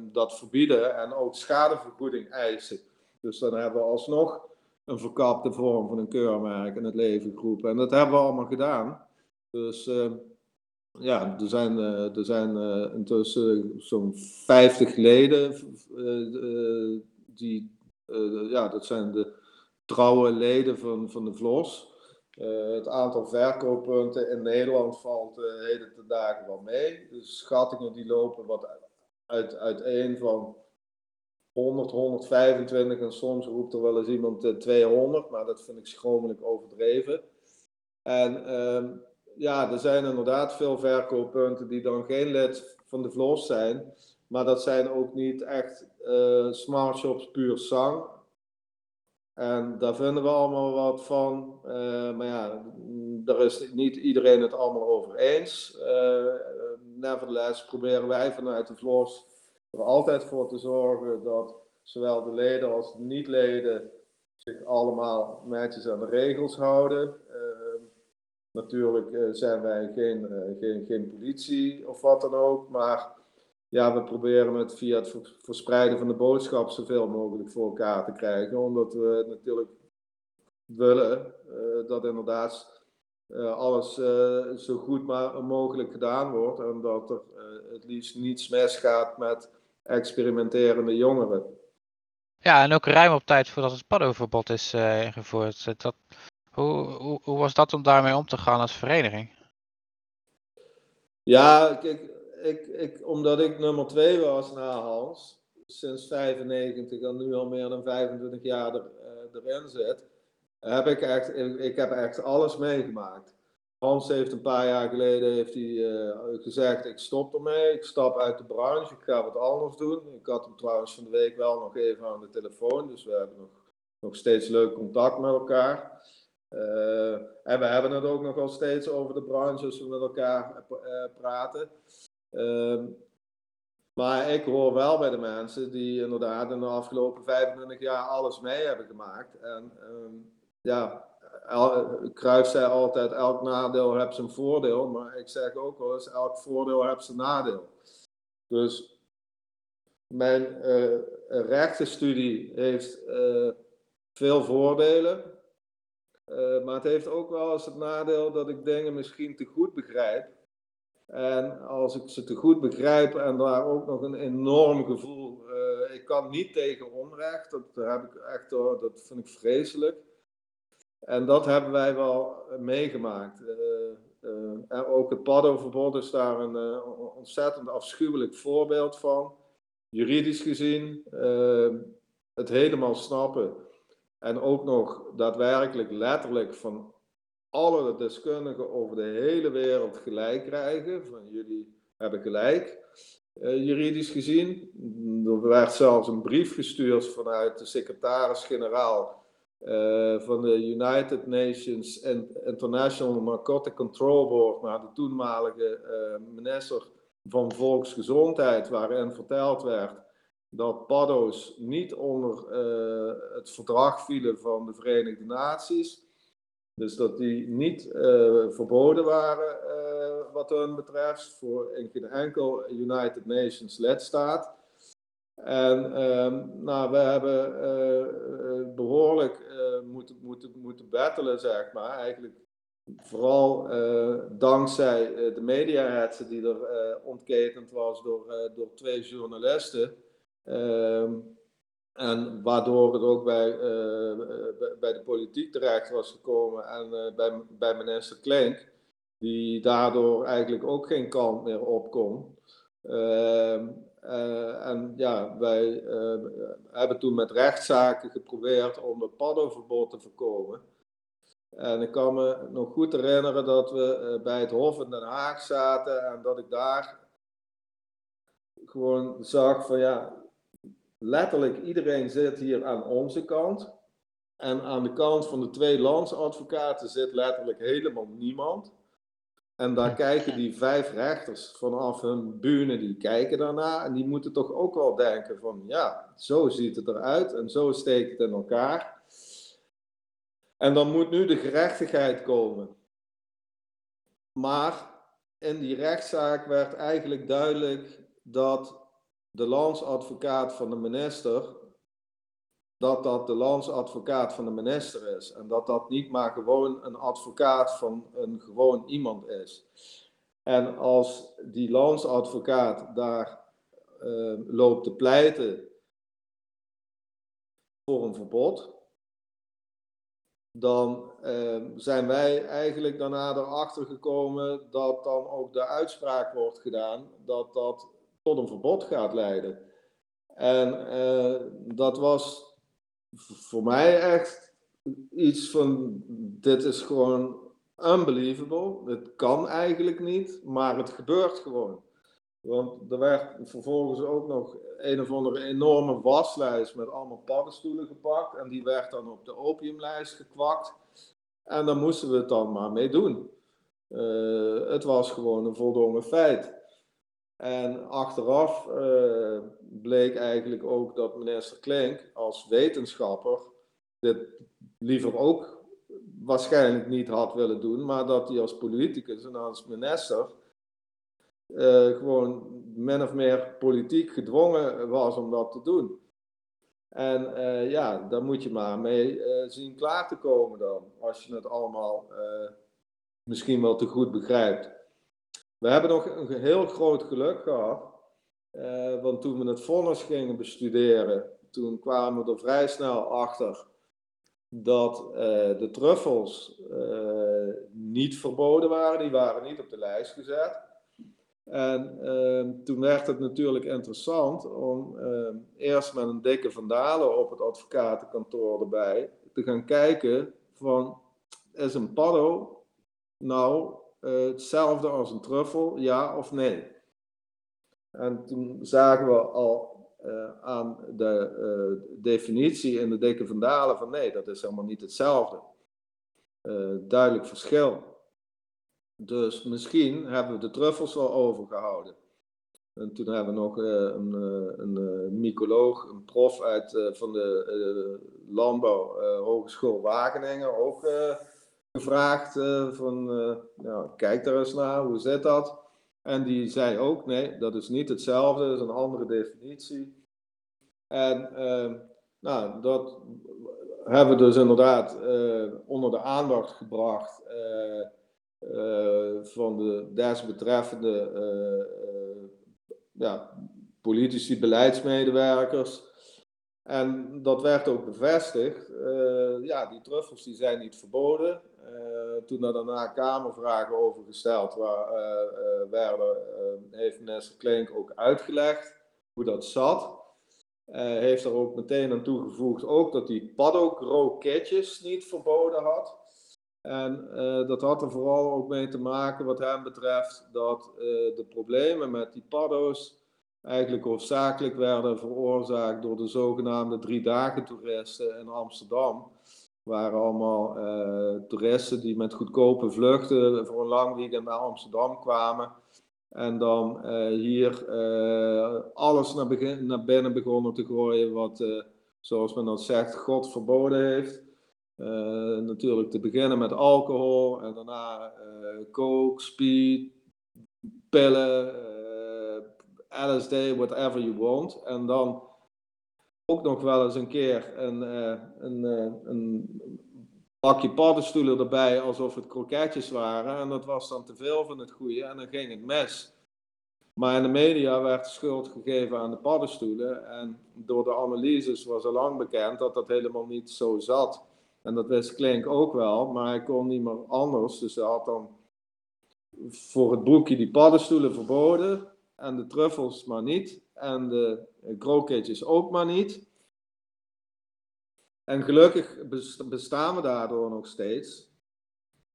dat verbieden en ook schadevergoeding eisen. Dus dan hebben we alsnog een verkapte vorm van een keurmerk in het leven geroepen. En dat hebben we allemaal gedaan. Dus uh, ja, er zijn, uh, er zijn uh, intussen zo'n 50 leden. die, ja, dat zijn de trouwe leden van, van de VLOS. het aantal verkooppunten in Nederland valt heden te dagen wel mee. De schattingen die lopen wat uit, uiteen van 100, 125 en soms roept er wel eens iemand 200, eh, maar dat vind ik schromelijk overdreven. En uh, ja, er zijn inderdaad veel verkooppunten die dan geen lid van de Vlos zijn, maar dat zijn ook niet echt uh, smart shops puur zang. En daar vinden we allemaal wat van. Uh, maar ja, daar is niet iedereen het allemaal over eens. Nevertheless proberen wij vanuit de Vlos er altijd voor te zorgen dat zowel de leden als de niet-leden zich allemaal netjes aan de regels houden. Uh, Natuurlijk eh, zijn wij geen, eh, geen, geen politie of wat dan ook, maar ja, we proberen het via het verspreiden van de boodschap zoveel mogelijk voor elkaar te krijgen, omdat we natuurlijk willen dat inderdaad alles zo goed maar mogelijk gedaan wordt en dat er het liefst niets misgaat met experimenterende jongeren. Ja, en ook ruim op tijd voordat het paddoverbod is ingevoerd. Dat, hoe, hoe, hoe was dat om daarmee om te gaan als vereniging? Ja, kijk, ik, ik, omdat ik nummer 2 was na Hans, sinds 95 en nu al meer dan 25 jaar er, uh, erin zit, heb ik echt, ik, ik, heb echt alles meegemaakt. Hans heeft een paar jaar geleden heeft hij, uh, gezegd, ik stop ermee, ik stap uit de branche, ik ga wat anders doen. Ik had hem trouwens van de week wel nog even aan de telefoon, dus we hebben nog, nog steeds leuk contact met elkaar. Uh, en we hebben het ook nog wel steeds over de branche als we met elkaar uh, praten. Uh, maar ik hoor wel bij de mensen die inderdaad in de afgelopen 25 jaar alles mee hebben gemaakt. En ehm, ja, Kruijf zei altijd, elk nadeel heeft zijn voordeel. Maar ik zeg ook wel eens, elk voordeel heeft zijn nadeel. Dus mijn uh, rechtenstudie heeft veel voordelen. Uh, maar het heeft ook wel eens het nadeel dat ik dingen misschien te goed begrijp. En als ik ze te goed begrijp en daar ook nog een enorm gevoel. Ik kan niet tegen onrecht, dat heb ik echt, dat vind ik vreselijk. En dat hebben wij wel meegemaakt. Uh, en ook het paddoverbod is daar een ontzettend afschuwelijk voorbeeld van. Juridisch gezien, het helemaal snappen en ook nog daadwerkelijk letterlijk van alle deskundigen over de hele wereld gelijk krijgen. Van jullie hebben gelijk, juridisch gezien. Er werd zelfs een brief gestuurd vanuit de secretaris-generaal uh, van de United Nations International Narcotic Control Board naar de toenmalige uh, minister van Volksgezondheid, waarin verteld werd dat paddo's niet onder uh, het verdrag vielen van de Verenigde Naties. Dus dat die niet verboden waren wat hun betreft voor in geen enkel United Nations lidstaat. En ehm, nou, we hebben behoorlijk moeten, moeten, moeten battelen, zeg maar. Eigenlijk vooral dankzij de media die er ontketend was door, door twee journalisten. Ehm, en waardoor het ook bij, uh, bij de politiek terecht was gekomen en uh, bij, bij minister Klink, die daardoor eigenlijk ook geen kant meer op kon. Uh, en ja, wij hebben toen met rechtszaken geprobeerd om het paddoverbod te voorkomen. En ik kan me nog goed herinneren dat we bij het Hof in Den Haag zaten en dat ik daar gewoon zag van ja, letterlijk iedereen zit hier aan onze kant. En aan de kant van de twee landsadvocaten zit letterlijk helemaal niemand. En daar kijken die vijf rechters vanaf hun bühne, die kijken daarna. En die moeten toch ook wel denken van, ja, zo ziet het eruit en zo steekt het in elkaar. En dan moet nu de gerechtigheid komen. Maar in die rechtszaak werd eigenlijk duidelijk dat de landsadvocaat van de minister, dat dat de landsadvocaat van de minister is. En dat dat niet maar gewoon een advocaat van een gewoon iemand is. En als die landsadvocaat daar uh, loopt te pleiten voor een verbod, dan uh, zijn wij eigenlijk daarna erachter gekomen dat dan ook de uitspraak wordt gedaan dat dat tot een verbod gaat leiden. En uh, dat was voor mij echt iets van: dit is gewoon unbelievable. Het kan eigenlijk niet, maar het gebeurt gewoon. Want er werd vervolgens ook nog een of andere enorme waslijst met allemaal paddenstoelen gepakt. En die werd dan op de opiumlijst gekwakt. En daar moesten we het dan maar mee doen. Uh, het was gewoon een voldongen feit. En achteraf uh, bleek eigenlijk ook dat minister Klink als wetenschapper dit liever ook waarschijnlijk niet had willen doen, maar dat hij als politicus en als minister uh, gewoon min of meer politiek gedwongen was om dat te doen. En uh, ja, daar moet je maar mee zien klaar te komen dan, als je het allemaal misschien wel te goed begrijpt. We hebben nog een heel groot geluk gehad, want toen we het vonnis gingen bestuderen, toen kwamen we er vrij snel achter dat de truffels niet verboden waren, die waren niet op de lijst gezet. En uh, toen werd het natuurlijk interessant om uh, eerst met een dikke vandalen op het advocatenkantoor erbij te gaan kijken van, is een paddo nou uh, hetzelfde als een truffel, ja of nee? En toen zagen we al uh, aan de definitie in de dikke vandalen van nee, dat is helemaal niet hetzelfde. duidelijk verschil. Dus misschien hebben we de truffels wel overgehouden. En toen hebben we nog een, een mycoloog, een prof uit, van de Landbouw Hogeschool Wageningen ook gevraagd van, nou, kijk daar eens naar, hoe zit dat? En die zei ook, nee, dat is niet hetzelfde, dat is een andere definitie. En nou, dat hebben we dus inderdaad onder de aandacht gebracht van de desbetreffende ja, politici, beleidsmedewerkers. En dat werd ook bevestigd. ja, die truffels die zijn niet verboden. Toen er daarna Kamervragen over gesteld waar, werden, heeft minister Klink ook uitgelegd hoe dat zat. heeft er ook meteen aan toegevoegd ook dat die paddock-kroketjes niet verboden had. En uh, dat had er vooral ook mee te maken, wat hem betreft, dat uh, de problemen met die paddo's eigenlijk hoofdzakelijk werden veroorzaakt door de zogenaamde drie dagen toeristen in Amsterdam. Waren allemaal uh, toeristen die met goedkope vluchten voor een lang weekend naar Amsterdam kwamen. En dan hier alles naar, begin, naar, binnen begonnen te gooien wat, zoals men dat zegt, God verboden heeft. Natuurlijk te beginnen met alcohol en daarna uh, coke, speed, pillen, eh, LSD, whatever you want. En dan ook nog wel eens een keer een, een, een bakje paddenstoelen erbij alsof het kroketjes waren. En dat was dan te veel van het goede en dan ging het mes. Maar in de media werd de schuld gegeven aan de paddenstoelen. En door de analyses was al lang bekend dat dat helemaal niet zo zat. En dat wist Klink ook wel, maar hij kon niet meer anders. Dus hij had dan voor het broekje die paddenstoelen verboden. En de truffels maar niet. En de kroketjes ook maar niet. En gelukkig bestaan we daardoor nog steeds.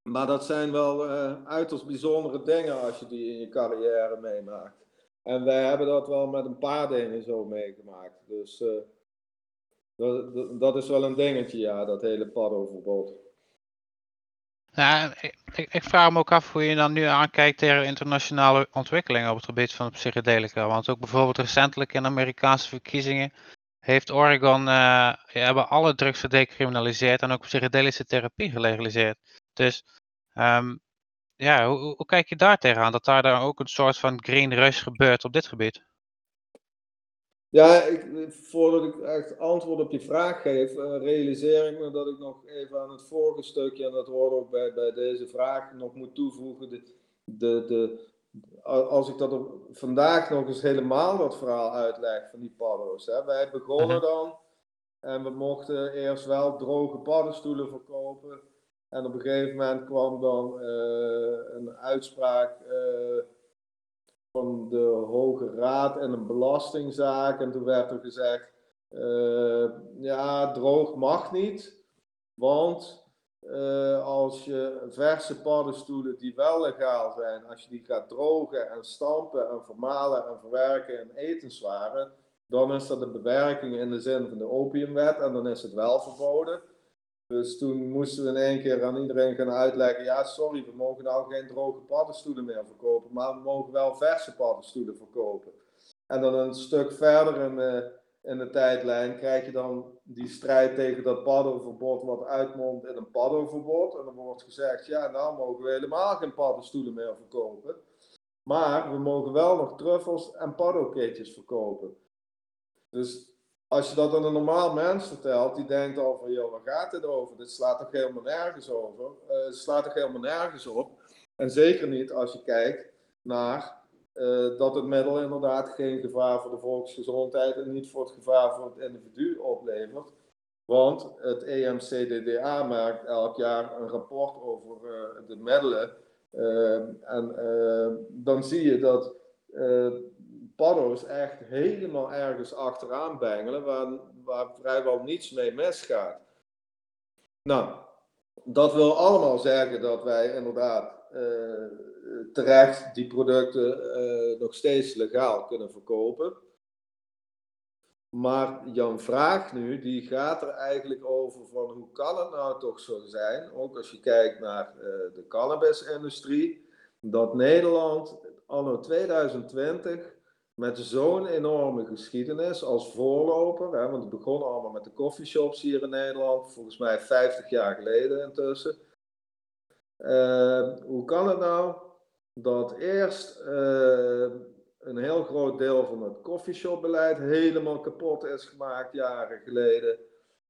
Maar dat zijn wel uh, uiterst bijzondere dingen als je die in je carrière meemaakt. En wij hebben dat wel met een paar dingen zo meegemaakt. Dus uh, dat, dat, is wel een dingetje, ja, dat hele paddoverbod. Nou, ik, ik, vraag me ook af hoe je dan nu aankijkt tegen internationale ontwikkelingen op het gebied van psychedelica. Want ook bijvoorbeeld recentelijk in Amerikaanse verkiezingen heeft Oregon, uh, hebben alle drugs gedecriminaliseerd en ook psychedelische therapie gelegaliseerd. Dus um, ja, hoe, hoe, kijk je daar tegenaan? Dat daar dan ook een soort van green rush gebeurt op dit gebied? Ja, ik, voordat ik echt antwoord op je vraag geef, uh, realiseer ik me dat ik nog even aan het vorige stukje, en dat hoort ook bij, bij deze vraag, nog moet toevoegen. De, de, de, als ik dat op, vandaag nog eens helemaal dat verhaal uitleg van die paddo's. Hè. Wij begonnen mhm. dan en we mochten eerst wel droge paddenstoelen verkopen. En op een gegeven moment kwam dan uh, een uitspraak. Uh, van de Hoge Raad en een belastingzaak. En toen werd er gezegd, uh, ja, droog mag niet, want uh, als je verse paddenstoelen die wel legaal zijn, als je die gaat drogen en stampen en vermalen en verwerken in etenswaren, dan is dat een bewerking in de zin van de opiumwet en dan is het wel verboden. Dus toen moesten we in één keer aan iedereen gaan uitleggen: ja, sorry, we mogen nou geen droge paddenstoelen meer verkopen, maar we mogen wel verse paddenstoelen verkopen. En dan een stuk verder in, uh, in de tijdlijn krijg je dan die strijd tegen dat paddenverbod wat uitmondt in een paddenverbod. En dan wordt gezegd, ja nou mogen we helemaal geen paddenstoelen meer verkopen. Maar we mogen wel nog truffels en paddoketjes verkopen. Dus als je dat aan een normaal mens vertelt, die denkt al van, joh, waar gaat dit over? Dit slaat toch helemaal nergens over? Het slaat toch helemaal nergens op? En zeker niet als je kijkt naar uh, dat het middel inderdaad geen gevaar voor de volksgezondheid en niet voor het gevaar voor het individu oplevert. Want het EMCDDA maakt elk jaar een rapport over uh, de middelen. En dan zie je dat paddo's echt helemaal ergens achteraan bengelen, waar, waar vrijwel niets mee misgaat. Nou, dat wil allemaal zeggen dat wij inderdaad terecht die producten uh, nog steeds legaal kunnen verkopen. Maar Jan vraag nu, die gaat er eigenlijk over van hoe kan het nou toch zo zijn, ook als je kijkt naar uh, de cannabisindustrie, dat Nederland anno 2020 met zo'n enorme geschiedenis als voorloper, hè, want het begon allemaal met de coffeeshops hier in Nederland, volgens mij 50 jaar geleden intussen. Uh, hoe kan het nou dat eerst uh, een heel groot deel van het coffeeshopbeleid helemaal kapot is gemaakt jaren geleden.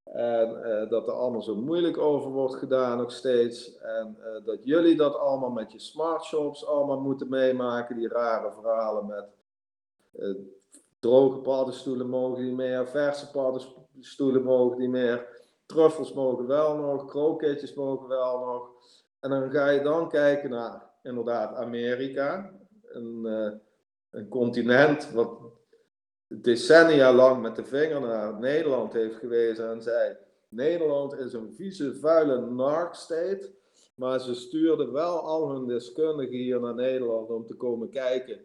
En uh, dat er allemaal zo moeilijk over wordt gedaan nog steeds. En dat jullie dat allemaal met je smartshops allemaal moeten meemaken. Die rare verhalen met droge paddenstoelen mogen niet meer, verse paddenstoelen mogen niet meer. Truffels mogen wel nog, kroketjes mogen wel nog. En dan ga je dan kijken naar inderdaad Amerika. Een, uh, een continent wat decennia lang met de vinger naar Nederland heeft gewezen en zei: Nederland is een vieze, vuile narc-state. Maar ze stuurden wel al hun deskundigen hier naar Nederland om te komen kijken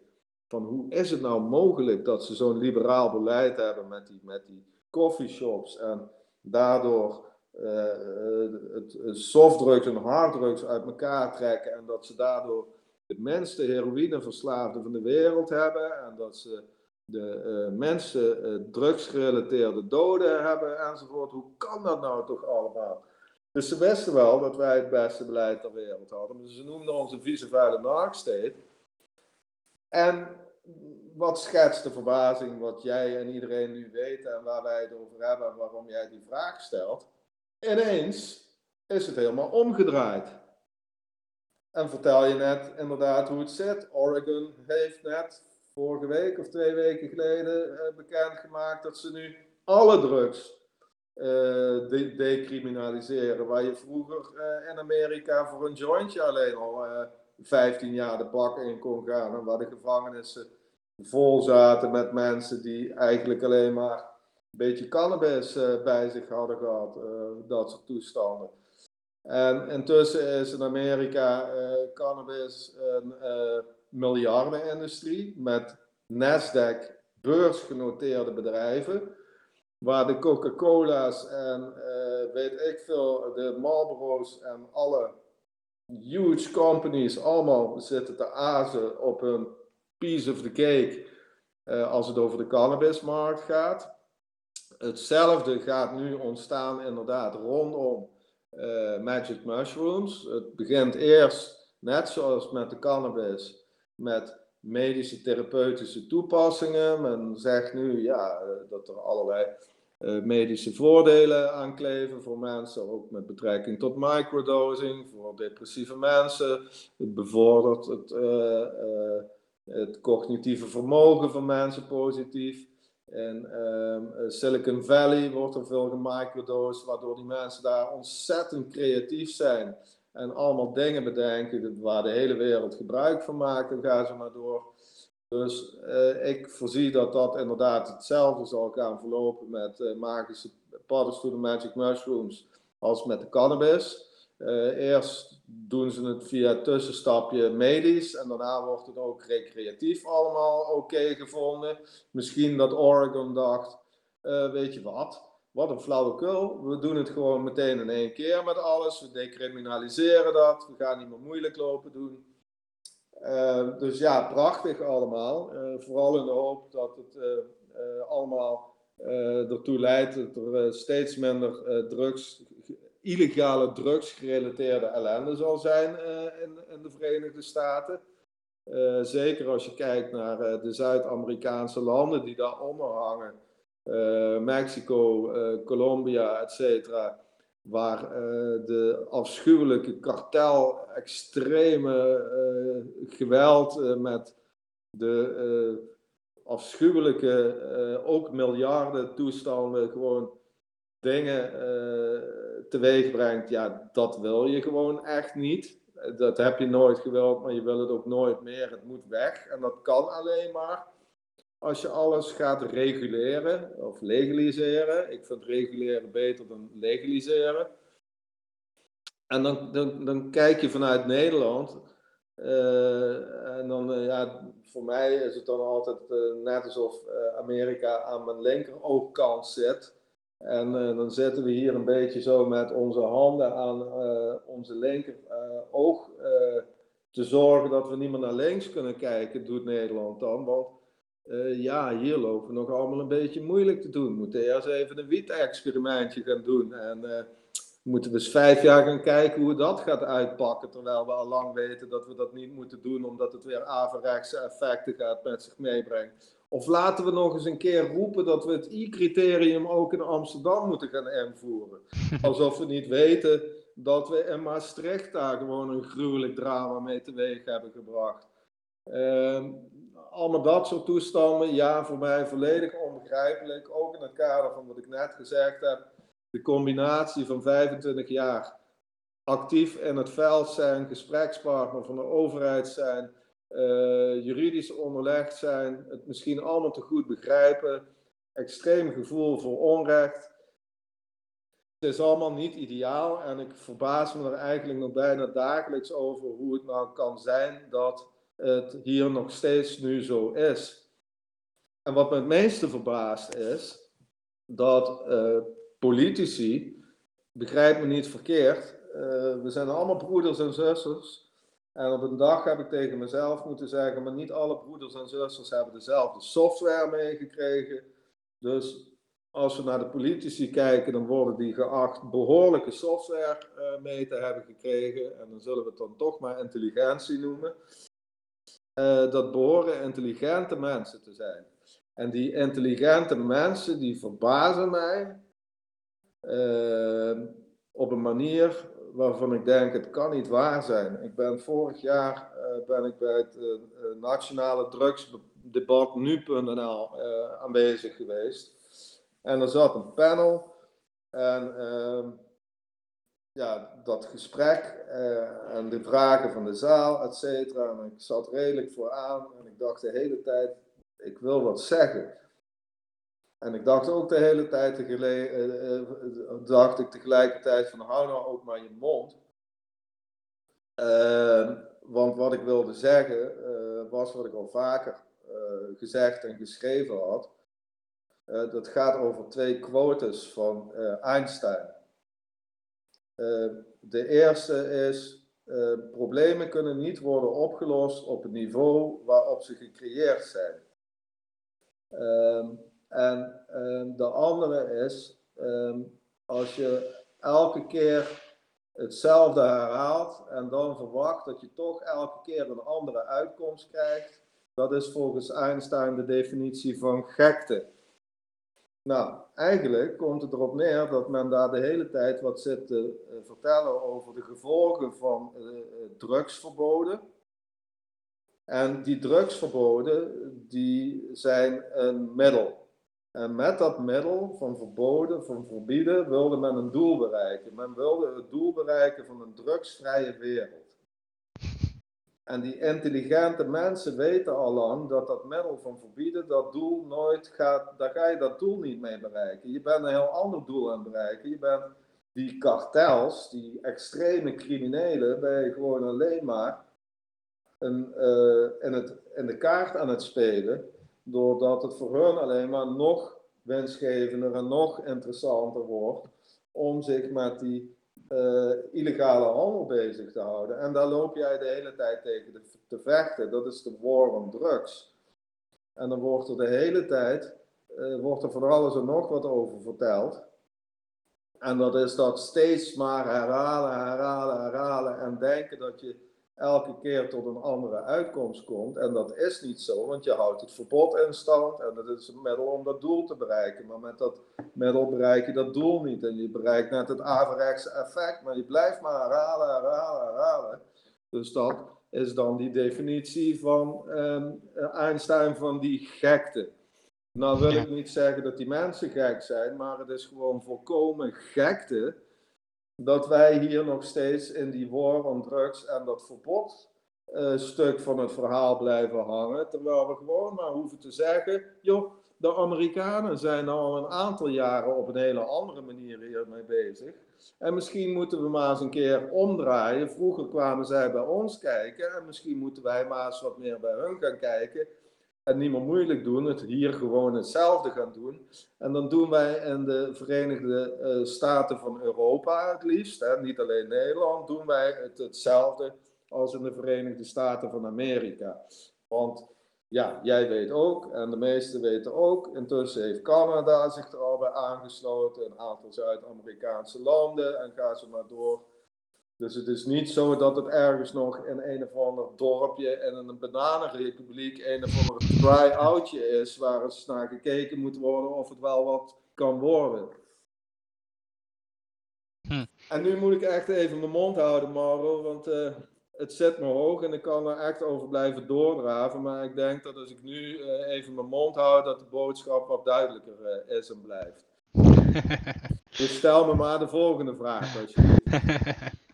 van hoe is het nou mogelijk dat ze zo'n liberaal beleid hebben met die, met die coffeeshops en daardoor uh, het, softdrugs en harddrugs uit elkaar trekken en dat ze daardoor de minste heroïneverslaafden van de wereld hebben en dat ze de uh, mensen uh, drugsgerelateerde doden hebben enzovoort. Hoe kan dat nou toch allemaal? Dus ze wisten wel dat wij het beste beleid ter wereld hadden. Ze noemden ons een vieze vuile narksteed. En wat schetst de verbazing wat jij en iedereen nu weet en waar wij het over hebben en waarom jij die vraag stelt? Ineens is het helemaal omgedraaid. En vertel je net inderdaad hoe het zit. Oregon heeft net vorige week of twee weken geleden uh, bekendgemaakt dat ze nu alle drugs uh, decriminaliseren. Waar je vroeger uh, in Amerika voor een jointje alleen al 15 jaar de bak in kon gaan. En waar de gevangenissen vol zaten met mensen die eigenlijk alleen maar beetje cannabis uh, bij zich hadden gehad, uh, dat soort toestanden. En intussen is in Amerika uh, cannabis een miljardenindustrie met Nasdaq beursgenoteerde bedrijven, waar de Coca-Cola's en weet ik veel, de Marlboro's en alle huge companies allemaal zitten te azen op een piece of the cake als het over de cannabismarkt gaat. Hetzelfde gaat nu ontstaan inderdaad rondom uh, magic mushrooms. Het begint eerst, net zoals met de cannabis, met medische therapeutische toepassingen. Men zegt nu ja, eh, dat er allerlei medische voordelen aan kleven voor mensen, ook met betrekking tot microdosing, voor depressieve mensen. Het bevordert het, uh, het cognitieve vermogen van mensen positief. In um, Silicon Valley wordt er veel gemicrodosed, waardoor die mensen daar ontzettend creatief zijn. En allemaal dingen bedenken waar de hele wereld gebruik van maakt. En ga zo maar door. Dus uh, ik voorzie dat dat inderdaad hetzelfde zal gaan verlopen met uh, magische paddenstoelen, magic mushrooms, als met de cannabis. Uh, eerst doen ze het via het tussenstapje medisch en daarna wordt het ook recreatief allemaal oké gevonden. Misschien dat Oregon dacht, weet je wat, wat een flauwekul. We doen het gewoon meteen in één keer met alles. We decriminaliseren dat. We gaan niet meer moeilijk lopen doen. Uh, dus ja, prachtig allemaal. vooral in de hoop dat het allemaal uh, ertoe leidt dat er steeds minder drugs, illegale drugs gerelateerde ellende zal zijn in, in, de Verenigde Staten. zeker als je kijkt naar de Zuid-Amerikaanse landen die daaronder hangen, Mexico, Colombia, et cetera waar uh, de afschuwelijke kartel, extreme uh, geweld uh, met de afschuwelijke, ook miljarden toestanden, gewoon dingen teweeg brengt, ja, dat wil je gewoon echt niet. Dat heb je nooit gewild, maar je wil het ook nooit meer. Het moet weg. En dat kan alleen maar als je alles gaat reguleren of legaliseren. Ik vind reguleren beter dan legaliseren. En dan, dan, dan kijk je vanuit Nederland. Uh, en dan, uh, ja, voor mij is het dan altijd uh, net alsof Amerika aan mijn linkeroogkant zit. En dan zitten we hier een beetje zo met onze handen aan onze linkeroog te zorgen dat we niet meer naar links kunnen kijken, doet Nederland dan. Want uh, ja, hier lopen we nog allemaal een beetje moeilijk te doen. We moeten eerst even een wiet-experimentje gaan doen. En uh, moeten we eens vijf jaar gaan kijken hoe dat gaat uitpakken. Terwijl we al lang weten dat we dat niet moeten doen, omdat het weer averechtse effecten gaat met zich meebrengen. Of laten we nog eens een keer roepen dat we het I-criterium ook in Amsterdam moeten gaan invoeren. Alsof we niet weten dat we in Maastricht daar gewoon een gruwelijk drama mee teweeg hebben gebracht. Uh, allemaal dat soort toestanden, ja, voor mij volledig onbegrijpelijk. Ook in het kader van wat ik net gezegd heb. De combinatie van 25 jaar actief in het veld zijn, gesprekspartner van de overheid zijn, uh, juridisch onderlegd zijn, het misschien allemaal te goed begrijpen, extreem gevoel voor onrecht. Het is allemaal niet ideaal en ik verbaas me er eigenlijk nog bijna dagelijks over hoe het nou kan zijn dat het hier nog steeds nu zo is. En wat me het meeste verbaast is dat uh, politici, begrijp me niet verkeerd, uh, we zijn allemaal broeders en zusters. En op een dag heb ik tegen mezelf moeten zeggen, maar niet alle broeders en zusters hebben dezelfde software meegekregen. Dus als we naar de politici kijken, dan worden die geacht behoorlijke software uh, mee te hebben gekregen. En dan zullen we het dan toch maar intelligentie noemen. Uh, dat behoren intelligente mensen te zijn. En die intelligente mensen, die verbazen mij uh, op een manier waarvan ik denk, het kan niet waar zijn. Ik ben vorig jaar uh, ben ik bij het nationale drugsdebat nu.nl aanwezig geweest. En er zat een panel en ehm, ja, dat gesprek uh, en de vragen van de zaal, et cetera. En ik zat redelijk vooraan en ik dacht de hele tijd, ik wil wat zeggen. En ik dacht ook de hele tijd, uh, uh, dacht ik tegelijkertijd van hou nou ook maar je mond. Ehm, want wat ik wilde zeggen was wat ik al vaker gezegd en geschreven had. dat gaat over twee quotes van Einstein. Eh, de eerste is, uh, problemen kunnen niet worden opgelost op het niveau waarop ze gecreëerd zijn. Um, en um, de andere is, um, als je elke keer hetzelfde herhaalt en dan verwacht dat je toch elke keer een andere uitkomst krijgt, dat is volgens Einstein de definitie van gekte. Nou, eigenlijk komt het erop neer dat men daar de hele tijd wat zit te uh, vertellen over de gevolgen van uh, drugsverboden. En die drugsverboden, die zijn een middel. En met dat middel van verboden, van verbieden, wilde men een doel bereiken. Men wilde het doel bereiken van een drugsvrije wereld. En die intelligente mensen weten al lang dat dat middel van verbieden, dat doel nooit gaat, daar ga je dat doel niet mee bereiken. Je bent een heel ander doel aan het bereiken. Je bent die kartels, die extreme criminelen, ben je gewoon alleen maar een, uh, in, het, in de kaart aan het spelen, doordat het voor hun alleen maar nog winstgevender en nog interessanter wordt om zich met die uh, illegale handel bezig te houden. En daar loop jij de hele tijd tegen te, te vechten. Dat is de war on drugs. En dan wordt er de hele tijd uh, wordt er van alles en nog wat over verteld. En dat is dat steeds maar herhalen, herhalen, herhalen en denken dat je elke keer tot een andere uitkomst komt. En dat is niet zo, want je houdt het verbod in stand en dat is een middel om dat doel te bereiken. Maar met dat middel bereik je dat doel niet en je bereikt net het averechtse effect, maar je blijft maar herhalen, herhalen, herhalen. Dus dat is dan die definitie van um, Einstein van die gekte. Nou wil ik niet zeggen dat die mensen gek zijn, maar het is gewoon volkomen gekte dat wij hier nog steeds in die war on drugs en dat verbod uh, stuk van het verhaal blijven hangen. Terwijl we gewoon maar hoeven te zeggen, joh, de Amerikanen zijn al een aantal jaren op een hele andere manier hiermee bezig. En misschien moeten we maar eens een keer omdraaien. Vroeger kwamen zij bij ons kijken en misschien moeten wij maar eens wat meer bij hun gaan kijken en niet meer moeilijk doen, het hier gewoon hetzelfde gaan doen. En dan doen wij in de Verenigde uh, Staten van Europa het liefst, hè, niet alleen Nederland, doen wij het hetzelfde als in de Verenigde Staten van Amerika. Want ja, jij weet ook, en de meesten weten ook, intussen heeft Canada zich er al bij aangesloten, een aantal Zuid-Amerikaanse landen, en ga ze maar door. Dus het is niet zo dat het ergens nog in een of ander dorpje in een bananenrepubliek een of ander try-outje is, waar eens naar gekeken moet worden of het wel wat kan worden. Hm. En nu moet ik echt even mijn mond houden, Mauro, want uh, het zit me hoog en ik kan er echt over blijven doordraven. Maar ik denk dat als ik nu uh, even mijn mond houd, dat de boodschap wat duidelijker uh, is en blijft. dus stel me maar de volgende vraag, alsjeblieft.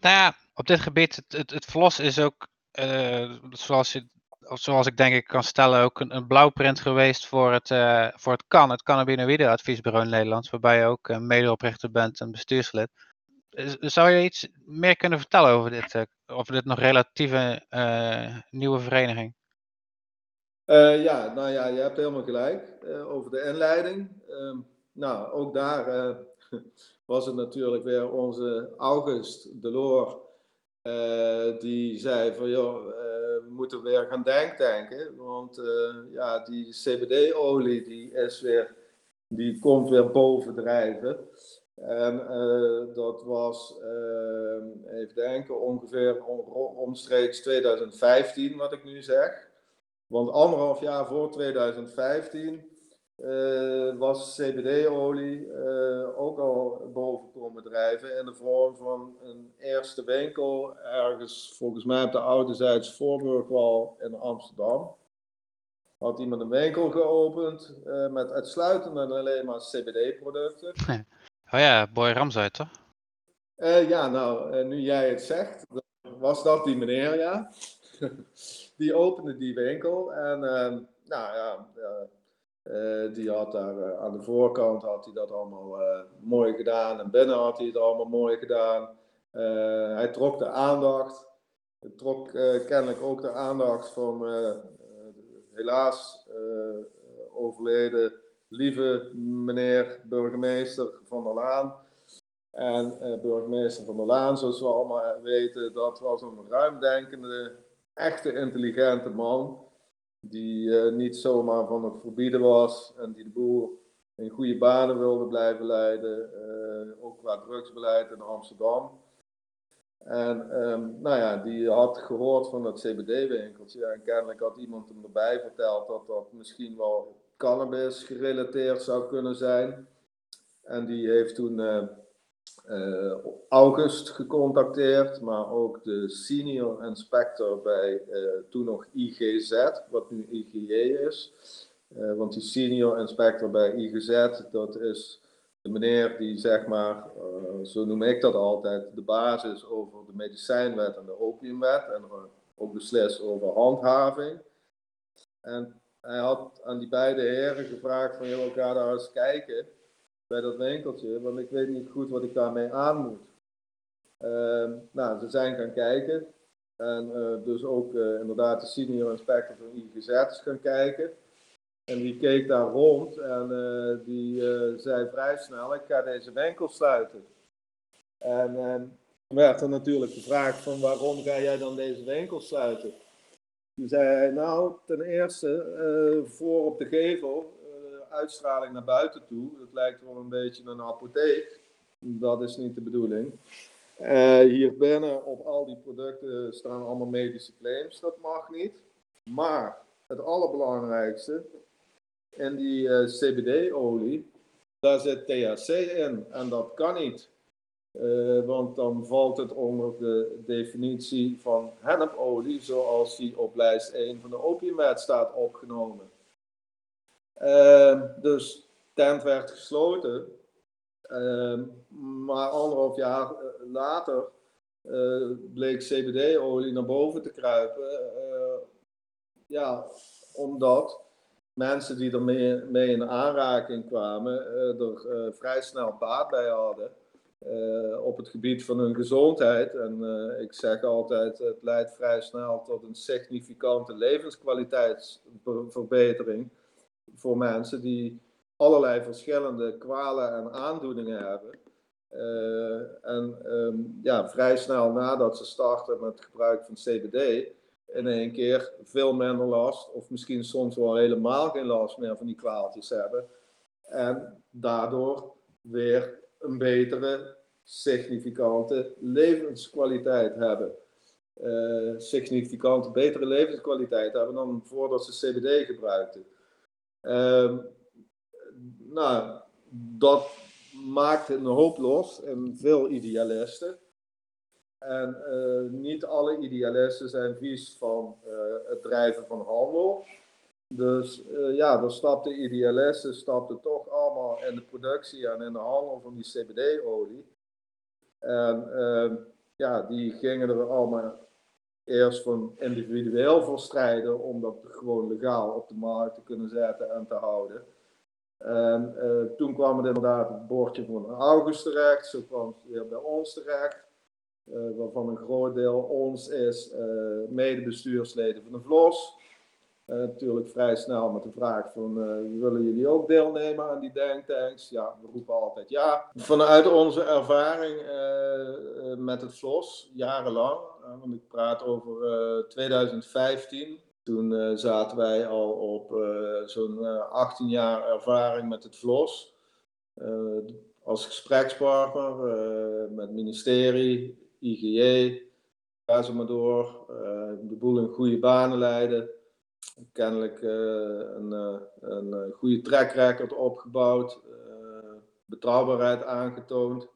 Nou ja, op dit gebied, het, het, het verlos is ook, uh, zoals, je, zoals ik denk ik kan stellen, ook een, een blauwprint geweest voor het, uh, voor het CAN, het Cannabinoïde Adviesbureau in Nederland, waarbij je ook uh, medeoprichter bent en bestuurslid. Zou je iets meer kunnen vertellen over dit, over dit nog relatieve nieuwe vereniging? ja, nou ja, je hebt helemaal gelijk over de inleiding. Ehm, nou, ook daar was het natuurlijk weer onze August Delors. Uh, die zei van joh, uh, we moeten weer gaan denktanken. Want uh, ja, die CBD-olie die is weer, die komt weer bovendrijven. En dat was, even denken, ongeveer omstreeks 2015 wat ik nu zeg. Want anderhalf jaar voor 2015 uh, was CBD-olie uh, ook al boven komen drijven in de vorm van een eerste winkel ergens volgens mij op de oude Zijds Voorburgwal in Amsterdam. Had iemand een winkel geopend uh, met uitsluitend en alleen maar CBD-producten. Oh ja, Boy Ramsay toch? ja, nou, nu jij het zegt, was dat die meneer, ja. die opende die winkel en nou ja uh, die had daar uh, aan de voorkant had hij dat allemaal uh, mooi gedaan en binnen had hij het allemaal mooi gedaan. hij trok de aandacht. Hij trok kennelijk ook de aandacht van helaas overleden lieve meneer burgemeester van der Laan. En burgemeester van der Laan, zoals we allemaal weten, dat was een ruimdenkende, echte intelligente man die uh, niet zomaar van het verbieden was en die de boel in goede banen wilde blijven leiden, uh, ook qua drugsbeleid in Amsterdam. En um, nou ja, die had gehoord van dat CBD-winkeltje en kennelijk had iemand hem erbij verteld dat dat misschien wel cannabis gerelateerd zou kunnen zijn. En die heeft toen uh, August gecontacteerd, maar ook de senior inspector bij uh, toen nog IGZ, wat nu IGJ is. Uh, want die senior inspector bij IGZ, dat is de meneer die zeg maar, zo noem ik dat altijd, de basis over de medicijnwet en de opiumwet en ook beslist over handhaving. En hij had aan die beide heren gevraagd van, joh, ga daar eens kijken bij dat winkeltje, want ik weet niet goed wat ik daarmee aan moet. Uh, nou, ze zijn gaan kijken. En uh, dus ook uh, inderdaad de senior inspector van IGZ is gaan kijken. En die keek daar rond en uh, die zei vrij snel, ik ga deze winkel sluiten. En ehm, toen werd er natuurlijk gevraagd van waarom ga jij dan deze winkel sluiten? Toen zei hij, nou, ten eerste, voor op de gevel, uitstraling naar buiten toe. Dat lijkt wel een beetje een apotheek. Dat is niet de bedoeling. Uh, hier binnen op al die producten staan allemaal medische claims. Dat mag niet. Maar het allerbelangrijkste, in die uh, CBD-olie, daar zit THC in. En dat kan niet. Uh, want dan valt het onder de definitie van hennepolie, zoals die op lijst 1 van de opiumwet staat opgenomen. Dus tent werd gesloten. Ehm, maar anderhalf jaar eh, later uh, bleek CBD-olie naar boven te kruipen. Uh, ja, omdat mensen die ermee mee in aanraking kwamen, er vrij snel baat bij hadden. op het gebied van hun gezondheid. En ik zeg altijd, het leidt vrij snel tot een significante levenskwaliteitsverbetering voor mensen die allerlei verschillende kwalen en aandoeningen hebben. Uh, en um, ja, vrij snel nadat ze starten met het gebruik van CBD, in één keer veel minder last, of misschien soms wel helemaal geen last meer van die kwaaltjes hebben. En daardoor weer een betere, significante levenskwaliteit hebben. Uh, significante, betere levenskwaliteit hebben dan voordat ze CBD gebruikten. Uh, nou, dat maakt een hoop los en veel idealisten. En uh, niet alle idealisten zijn vies van uh, het drijven van handel. Dus uh, ja, dan stapten idealisten stapten toch allemaal in de productie en in de handel van die CBD-olie. En ehm, ja, die gingen er allemaal eerst van individueel voor strijden om dat gewoon legaal op de markt te kunnen zetten en te houden. En uh, toen kwam het inderdaad het bordje van August terecht, zo kwam het weer bij ons terecht, uh, waarvan een groot deel ons is uh, medebestuursleden van de VLOS. Natuurlijk vrij snel met de vraag van, willen jullie ook deelnemen aan die denktanks? Ja, we roepen altijd ja. Vanuit onze ervaring met het VLOS, jarenlang, want ik praat over 2015, toen zaten wij al op zo'n uh, eh, 18 jaar ervaring met het VLOS. als gesprekspartner met ministerie, IGJ, ga ze maar door. de boel in goede banen leiden. Kennelijk een, een goede track record opgebouwd. betrouwbaarheid aangetoond.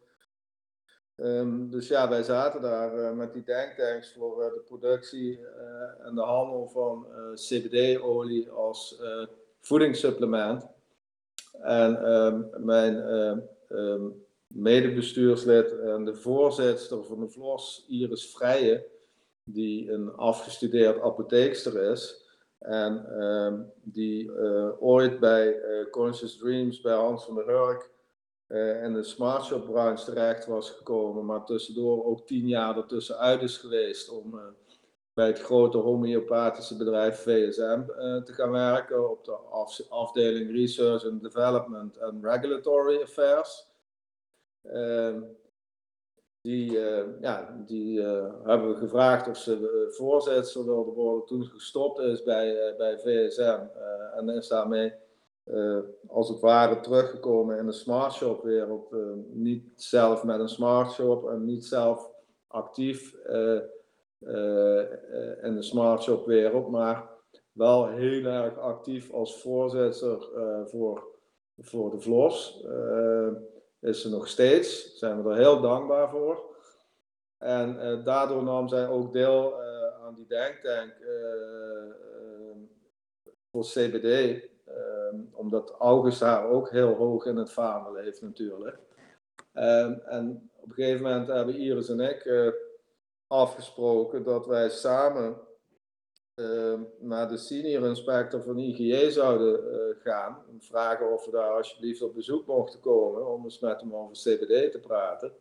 Um, dus ja, wij zaten daar met die denktanks voor de productie en de handel van CBD-olie als voedingssupplement. En um, mijn um, medebestuurslid en de voorzitter van de VLOS, Iris Vrije, die een afgestudeerd apotheekster is. En die ooit bij Conscious Dreams bij Hans van der Hurk uh, in de smartshop branche terecht was gekomen, maar tussendoor ook tien jaar ertussenuit is geweest om bij het grote homeopathische bedrijf VSM eh, te gaan werken op de af afdeling Research and Development and Regulatory Affairs. Ehm, die, ja, die hebben we gevraagd of ze voorzitter wilde worden toen gestopt is bij, bij VSM en is daarmee als het ware teruggekomen in de smart shop wereld. Uh, niet zelf met een smart shop en niet zelf actief in de smart shop wereld, maar wel heel erg actief als voorzitter voor, voor de VLOS. Is ze nog steeds, zijn we er heel dankbaar voor. En daardoor nam zij ook deel aan die denktank voor CBD. Um, omdat August haar ook heel hoog in het vaandel heeft natuurlijk. Um, en op een gegeven moment hebben Iris en ik afgesproken dat wij samen naar de senior inspector van IGJ zouden uh, gaan. En vragen of we daar alsjeblieft op bezoek mochten komen om eens met hem over CBD te praten.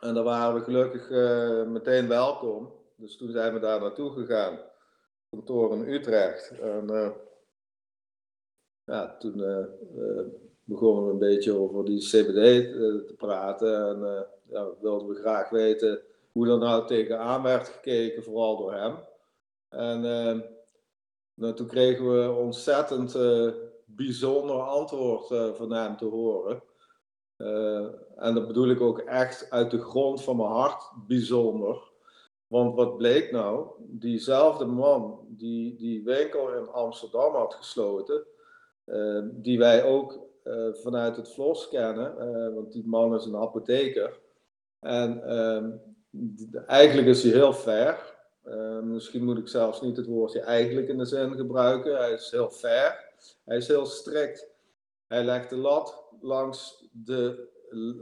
en daar waren we gelukkig eh, meteen welkom. Dus toen zijn we daar naartoe gegaan kantoor in Utrecht. En uh, ja, toen begonnen we een beetje over die CBD te praten. En ja, wilden we graag weten hoe er nou tegenaan werd gekeken, vooral door hem. En nou, toen kregen we ontzettend bijzonder antwoord van hem te horen. en dat bedoel ik ook echt uit de grond van mijn hart bijzonder. Want wat bleek nou? Diezelfde man die die winkel in Amsterdam had gesloten, die wij ook vanuit het Vlos kennen, want die man is een apotheker. En ehm, eigenlijk is hij heel fair. misschien moet ik zelfs niet het woordje eigenlijk in de zin gebruiken. Hij is heel fair. Hij is heel strikt. Hij legt de lat langs de,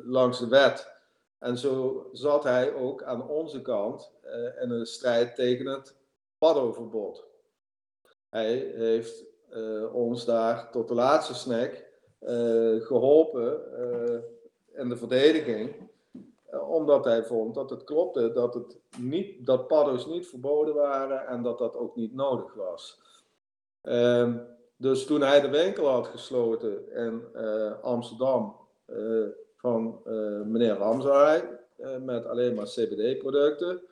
langs de wet. En zo zat hij ook aan onze kant uh, in een strijd tegen het paddoverbod. Hij heeft uh, ons daar tot de laatste snack geholpen in de verdediging, omdat hij vond dat het klopte dat, het niet, dat paddo's niet verboden waren en dat dat ook niet nodig was. Ehm, dus toen hij de winkel had gesloten in Amsterdam, van uh, meneer Ramsay uh, met alleen maar CBD-producten.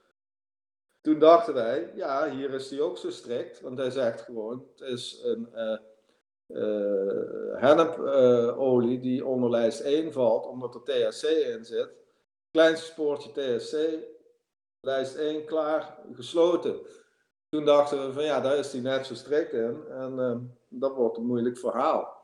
Toen dachten wij, ja, hier is hij ook zo strikt, want hij zegt gewoon, het is een hennepolie die onder lijst 1 valt, omdat er THC in zit. Kleinste spoortje THC, lijst 1 klaar, gesloten. Toen dachten we van ja, daar is hij net zo strikt in en dat wordt een moeilijk verhaal.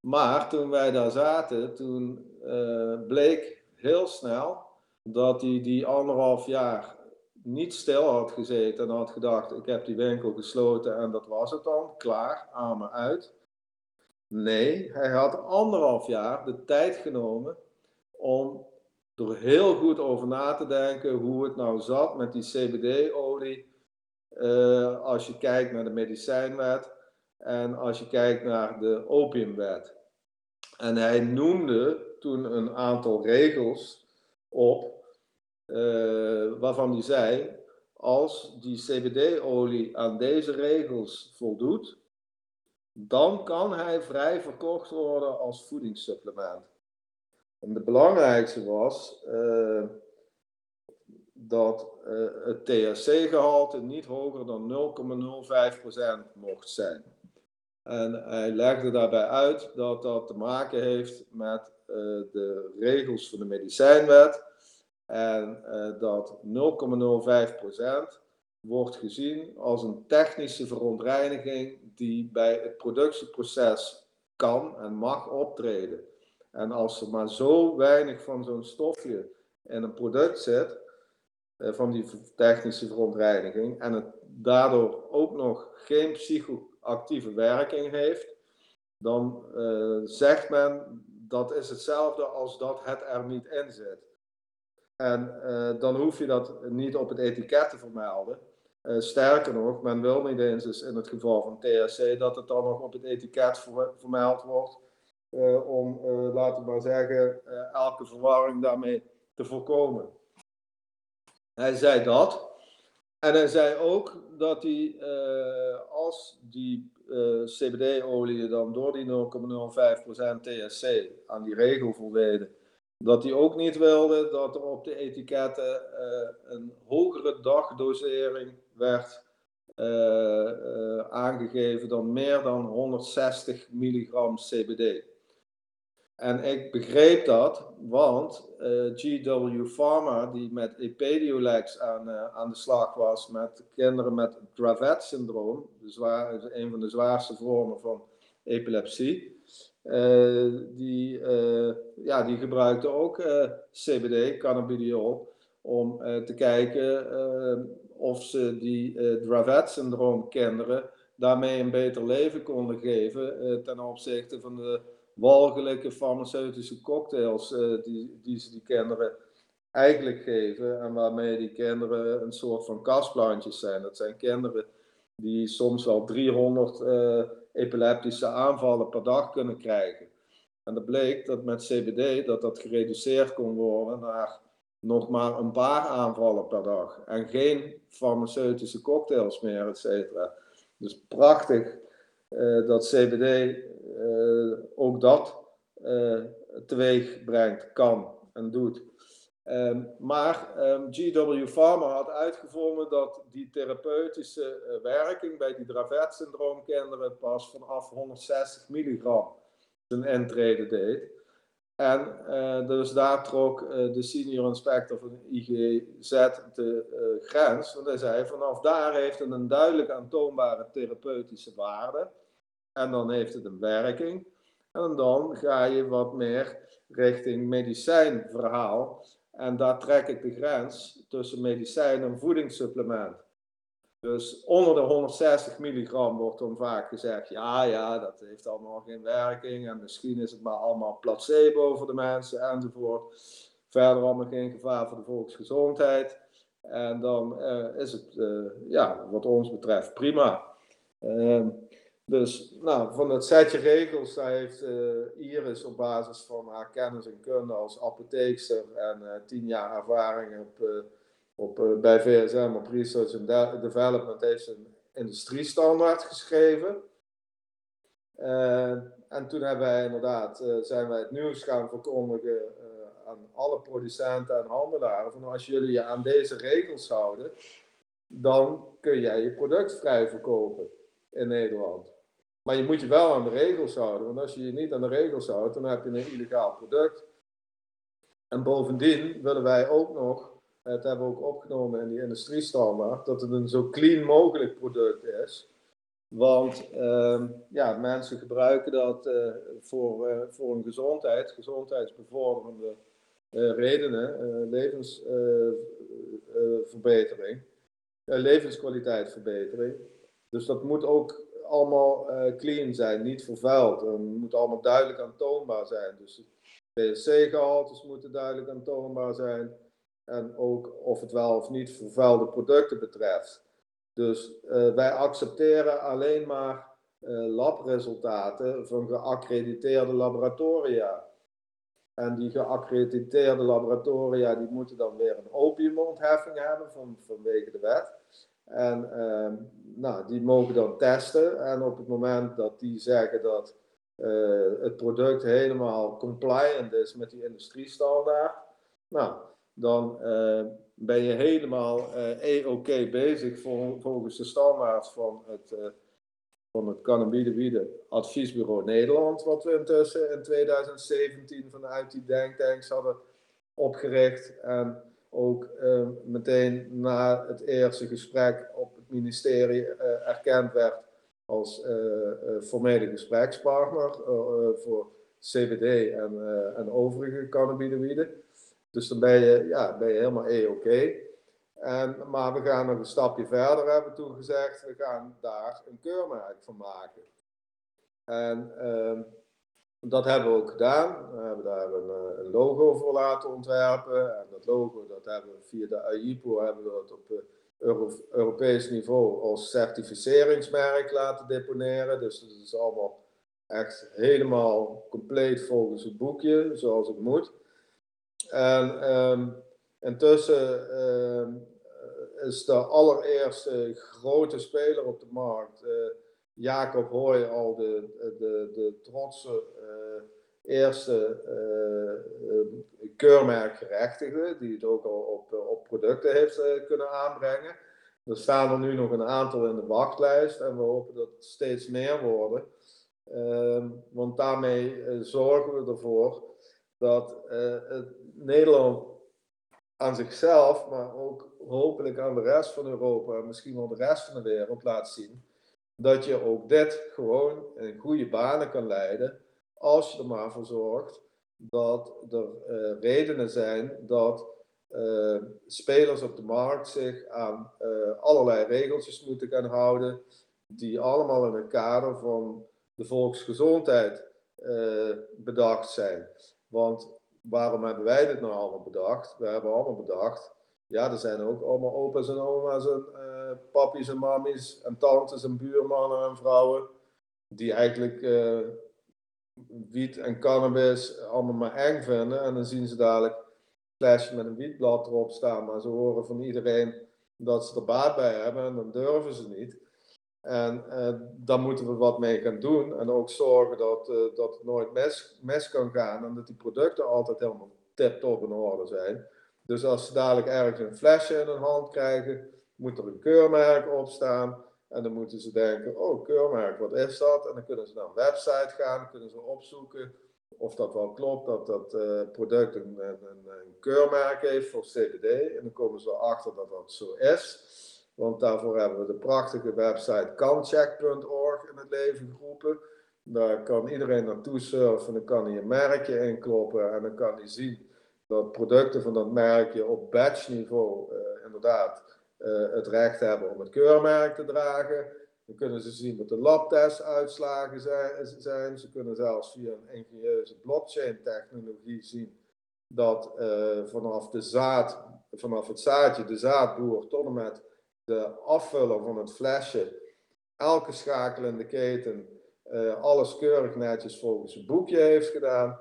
Maar toen wij daar zaten, toen uh, bleek heel snel dat hij die anderhalf jaar niet stil had gezeten en had gedacht: ik heb die winkel gesloten en dat was het dan, klaar, armen uit. Nee, hij had anderhalf jaar de tijd genomen om er heel goed over na te denken hoe het nou zat met die CBD-olie. Uh, als je kijkt naar de medicijnwet en als je kijkt naar de opiumwet. En hij noemde toen een aantal regels op, uh, waarvan hij zei, als die CBD-olie aan deze regels voldoet, dan kan hij vrij verkocht worden als voedingssupplement. En het belangrijkste was uh, dat uh, het THC-gehalte niet hoger dan 0,05% mocht zijn. En hij legde daarbij uit dat dat te maken heeft met uh, de regels van de medicijnwet. En dat 0,05% wordt gezien als een technische verontreiniging die bij het productieproces kan en mag optreden. En als er maar zo weinig van zo'n stofje in een product zit, uh, van die technische verontreiniging, en het daardoor ook nog geen psycho actieve werking heeft, dan uh, zegt men dat is hetzelfde als dat het er niet in zit. En uh, dan hoef je dat niet op het etiket te vermelden. Sterker nog, men wil niet eens dus in het geval van THC dat het dan nog op het etiket ver vermeld wordt. Om, laten we maar zeggen, elke verwarring daarmee te voorkomen. Hij zei dat. En hij zei ook dat hij, als die CBD-olie dan door die 0,05% THC aan die regel voldeden, dat hij ook niet wilde dat er op de etiketten een hogere dagdosering werd aangegeven dan meer dan 160 milligram CBD. En ik begreep dat, want eh, GW Pharma, die met Epidiolex aan, uh, aan de slag was met kinderen met Dravet-syndroom, een van de zwaarste vormen van epilepsie, uh, die, ja, die gebruikte ook CBD, cannabidiol, om te kijken of ze die Dravet-syndroom kinderen daarmee een beter leven konden geven ten opzichte van de walgelijke farmaceutische cocktails uh, die, die ze die kinderen eigenlijk geven en waarmee die kinderen een soort van kastplantjes zijn. Dat zijn kinderen die soms wel 300 uh, eh, epileptische aanvallen per dag kunnen krijgen. En dat bleek dat met CBD dat dat gereduceerd kon worden naar nog maar een paar aanvallen per dag. En geen farmaceutische cocktails meer, et cetera. Dus prachtig uh, dat CBD uh, ook dat uh, teweeg brengt, kan en doet. Ehm, maar ehm, GW Pharma had uitgevonden dat die therapeutische werking bij die Dravet-syndroomkinderen pas vanaf 160 milligram zijn intrede deed. En dus daar trok de senior inspector van IGZ de grens. Want hij zei, vanaf daar heeft het een duidelijk aantoonbare therapeutische waarde. En dan heeft het een werking. En dan ga je wat meer richting medicijnverhaal. En daar trek ik de grens tussen medicijn en voedingssupplement. Dus onder de 160 milligram wordt dan vaak gezegd, ja, ja, dat heeft allemaal geen werking en misschien is het maar allemaal placebo voor de mensen enzovoort. Verder allemaal geen gevaar voor de volksgezondheid. En dan uh, is het, uh, ja, wat ons betreft, prima. Uh, dus nou, van het setje regels, daar heeft uh, Iris op basis van haar kennis en kunde als apotheekster en uh, tien jaar ervaring op, uh, op, bij VSM op Research Development heeft een industriestandaard geschreven. en toen hebben wij inderdaad, zijn wij het nieuws gaan verkondigen aan alle producenten en handelaren. Van als jullie je aan deze regels houden, dan kun jij je product vrij verkopen in Nederland. Maar je moet je wel aan de regels houden, want als je je niet aan de regels houdt, dan heb je een illegaal product. En bovendien willen wij ook nog, het hebben we ook opgenomen in die industriestandaard, dat het een zo clean mogelijk product is. Want uh, ja, mensen gebruiken dat uh, voor, uh, voor hun gezondheid, gezondheidsbevorderende uh, redenen, levensverbetering, levenskwaliteitsverbetering. Dus dat moet ook allemaal uh, clean zijn, niet vervuild. Het moet allemaal duidelijk aantoonbaar zijn. Dus PSC-gehaltes moeten duidelijk aantoonbaar zijn. En ook of het wel of niet vervuilde producten betreft. Dus uh, wij accepteren alleen maar labresultaten van geaccrediteerde laboratoria. En die geaccrediteerde laboratoria die moeten dan weer een opiumontheffing hebben van, vanwege de wet. En uh, nou, die mogen dan testen. En op het moment dat die zeggen dat uh, het product helemaal compliant is met die industriestandaard, nou, dan uh, ben je helemaal EOK e bezig vol, volgens de standaard van het, van het Adviesbureau Nederland, wat we intussen in 2017 vanuit die denktanks hadden opgericht. En ook uh, meteen na het eerste gesprek op het ministerie uh, erkend werd als formele gesprekspartner voor CBD en, en overige cannabinoïden. Dus dan ben je, ja, ben je helemaal E-oké. En, maar we gaan nog een stapje verder, hebben toen gezegd. We gaan daar een keurmerk van maken. En ehm, dat hebben we ook gedaan. We hebben daar een, eh, een, logo voor laten ontwerpen. En dat logo dat hebben we via de AIPO hebben we dat op Euro Europees niveau als certificeringsmerk laten deponeren. Dus dat is allemaal echt helemaal compleet volgens het boekje, zoals het moet. En um, intussen um, is de allereerste grote speler op de markt. Jacob Hooy al de, de, de trotse uh, eerste uh, keurmerkgerechtigde, die het ook al op, op producten heeft kunnen aanbrengen. Er staan er nu nog een aantal in de wachtlijst en we hopen dat het steeds meer worden. Ehm, want daarmee zorgen we ervoor dat Nederland aan zichzelf, maar ook hopelijk aan de rest van Europa en misschien wel de rest van de wereld laat zien dat je ook dit gewoon in goede banen kan leiden als je er maar voor zorgt dat er uh, redenen zijn dat uh, spelers op de markt zich aan uh, allerlei regeltjes moeten gaan houden, die allemaal in het kader van de volksgezondheid bedacht zijn. Want waarom hebben wij dit nou allemaal bedacht? We hebben allemaal bedacht ja, er zijn ook allemaal opa's en oma's en uh, en mammies en tantes en buurmannen en vrouwen die eigenlijk uh, wiet en cannabis allemaal maar eng vinden. En dan zien ze dadelijk flesje met een wietblad erop staan, maar ze horen van iedereen dat ze er baat bij hebben en dan durven ze niet. En uh, daar moeten we wat mee gaan doen en ook zorgen dat, dat het nooit mis, mis kan gaan en dat die producten altijd helemaal tip-top in orde zijn. Dus als ze dadelijk ergens een flesje in hun hand krijgen, moet er een keurmerk op staan. En dan moeten ze denken, oh keurmerk, wat is dat? En dan kunnen ze naar een website gaan, kunnen ze opzoeken of dat wel klopt dat dat uh, product een, een, een, keurmerk heeft voor CBD. En dan komen ze erachter dat dat zo is. Want daarvoor hebben we de prachtige website kancheck.org in het leven geroepen. Daar kan iedereen naartoe surfen, dan kan hij een merkje inkloppen en dan kan hij zien dat producten van dat merkje op batch niveau uh, inderdaad uh, het recht hebben om het keurmerk te dragen. Dan kunnen ze zien wat de labtestuitslagen zijn, zijn. Ze kunnen zelfs via een ingenieuze blockchain technologie zien dat uh, vanaf, de zaad, vanaf het zaadje, de zaadboer, tot en met de afvuller van het flesje, elke schakel in de keten, uh, alles keurig netjes volgens het boekje heeft gedaan.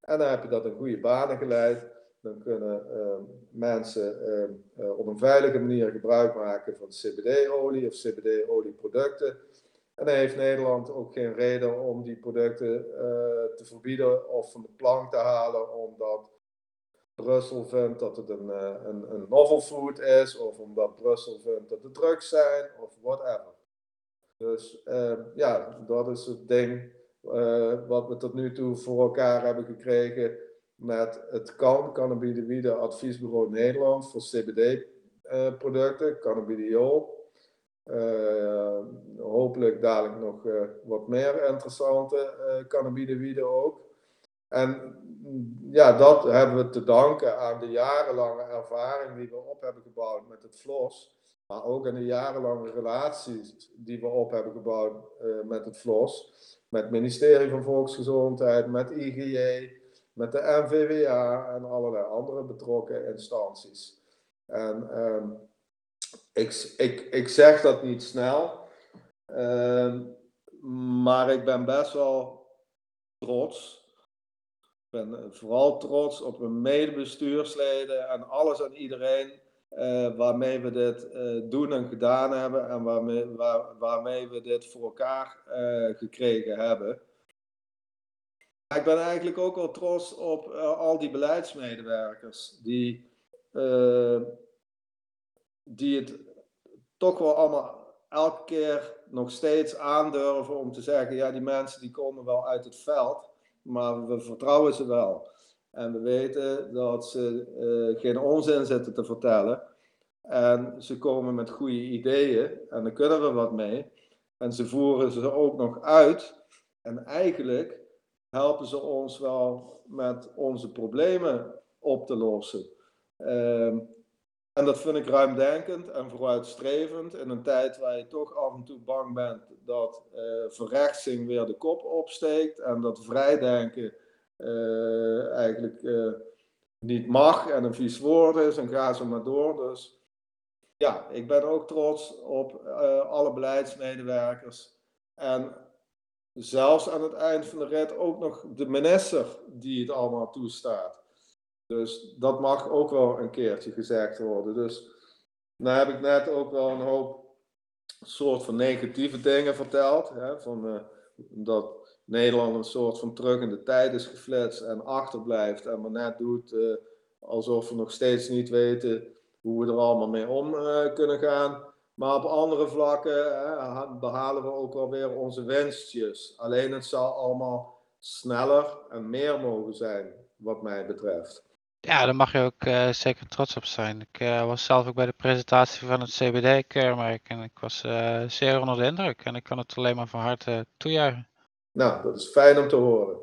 En dan heb je dat in goede banen geleid. Dan kunnen uh, mensen uh, op een veilige manier gebruik maken van CBD-olie of CBD-olieproducten. En dan heeft Nederland ook geen reden om die producten uh, te verbieden of van de plank te halen, omdat Brussel vindt dat het een, een, een novel food is, of omdat Brussel vindt dat het drugs zijn, of whatever. Dus ja, dat is het ding wat we tot nu toe voor elkaar hebben gekregen met het Cannabinoïde Adviesbureau Nederland voor CBD-producten, uh, cannabidiol. Uh, hopelijk dadelijk nog uh, wat meer interessante uh, cannabinoïden ook. En ja, dat hebben we te danken aan de jarenlange ervaring die we op hebben gebouwd met het FLOS. Maar ook aan de jarenlange relaties die we op hebben gebouwd met het FLOS. Met het ministerie van Volksgezondheid, met IGJ, met de NVWA en allerlei andere betrokken instanties. En um, ik, ik, zeg dat niet snel, um, maar ik ben best wel trots. Ik ben vooral trots op mijn medebestuursleden en alles en iedereen uh, waarmee we dit uh, doen en gedaan hebben en waarmee, waar, waarmee we dit voor elkaar uh, gekregen hebben. Ik ben eigenlijk ook wel trots op uh, al die beleidsmedewerkers die, uh, die het toch wel allemaal elke keer nog steeds aandurven om te zeggen, ja die mensen die komen wel uit het veld, maar we vertrouwen ze wel. En we weten dat ze uh, geen onzin zitten te vertellen. En ze komen met goede ideeën en daar kunnen we wat mee. En ze voeren ze ook nog uit. En eigenlijk helpen ze ons wel met onze problemen op te lossen. Um, en dat vind ik ruimdenkend en vooruitstrevend in een tijd waar je toch af en toe bang bent dat uh, verrechtsing weer de kop opsteekt en dat vrijdenken uh, eigenlijk uh, niet mag en een vies woord is en ga zo maar door. Dus ja, ik ben ook trots op alle beleidsmedewerkers en zelfs aan het eind van de rit ook nog de minister die het allemaal toestaat. Dus dat mag ook wel een keertje gezegd worden. Dus nou heb ik net ook wel een hoop soort van negatieve dingen verteld. Hè, van, uh, dat Nederland een soort van terug in de tijd is geflitst en achterblijft en maar net doet uh, alsof we nog steeds niet weten hoe we er allemaal mee om uh, kunnen gaan. Maar op andere vlakken hè, behalen we ook wel weer onze winstjes. Alleen het zal allemaal sneller en meer mogen zijn, wat mij betreft. Ja, daar mag je ook uh, zeker trots op zijn. Ik uh, was zelf ook bij de presentatie van het CBD-keurmerk en ik was uh, zeer onder de indruk. En ik kan het alleen maar van harte toejuichen. Nou, dat is fijn om te horen.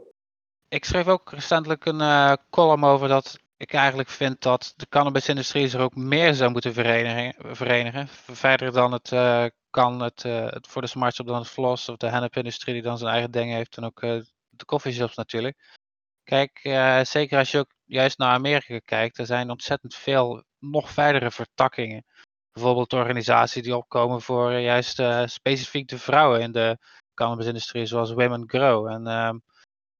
Ik schreef ook recentelijk een column over dat ik eigenlijk vind dat de cannabisindustrie zich ook meer zou moeten verenigen. verenigen. Verder dan het uh, kan het, uh, het voor de smart shop dan het floss of de hennepindustrie die dan zijn eigen dingen heeft en ook uh, de coffeeshops natuurlijk. Kijk, zeker als je ook juist naar Amerika kijkt, er zijn ontzettend veel nog verdere vertakkingen. Bijvoorbeeld organisaties die opkomen voor juist specifiek de vrouwen in de cannabisindustrie, zoals Women Grow. En ehm,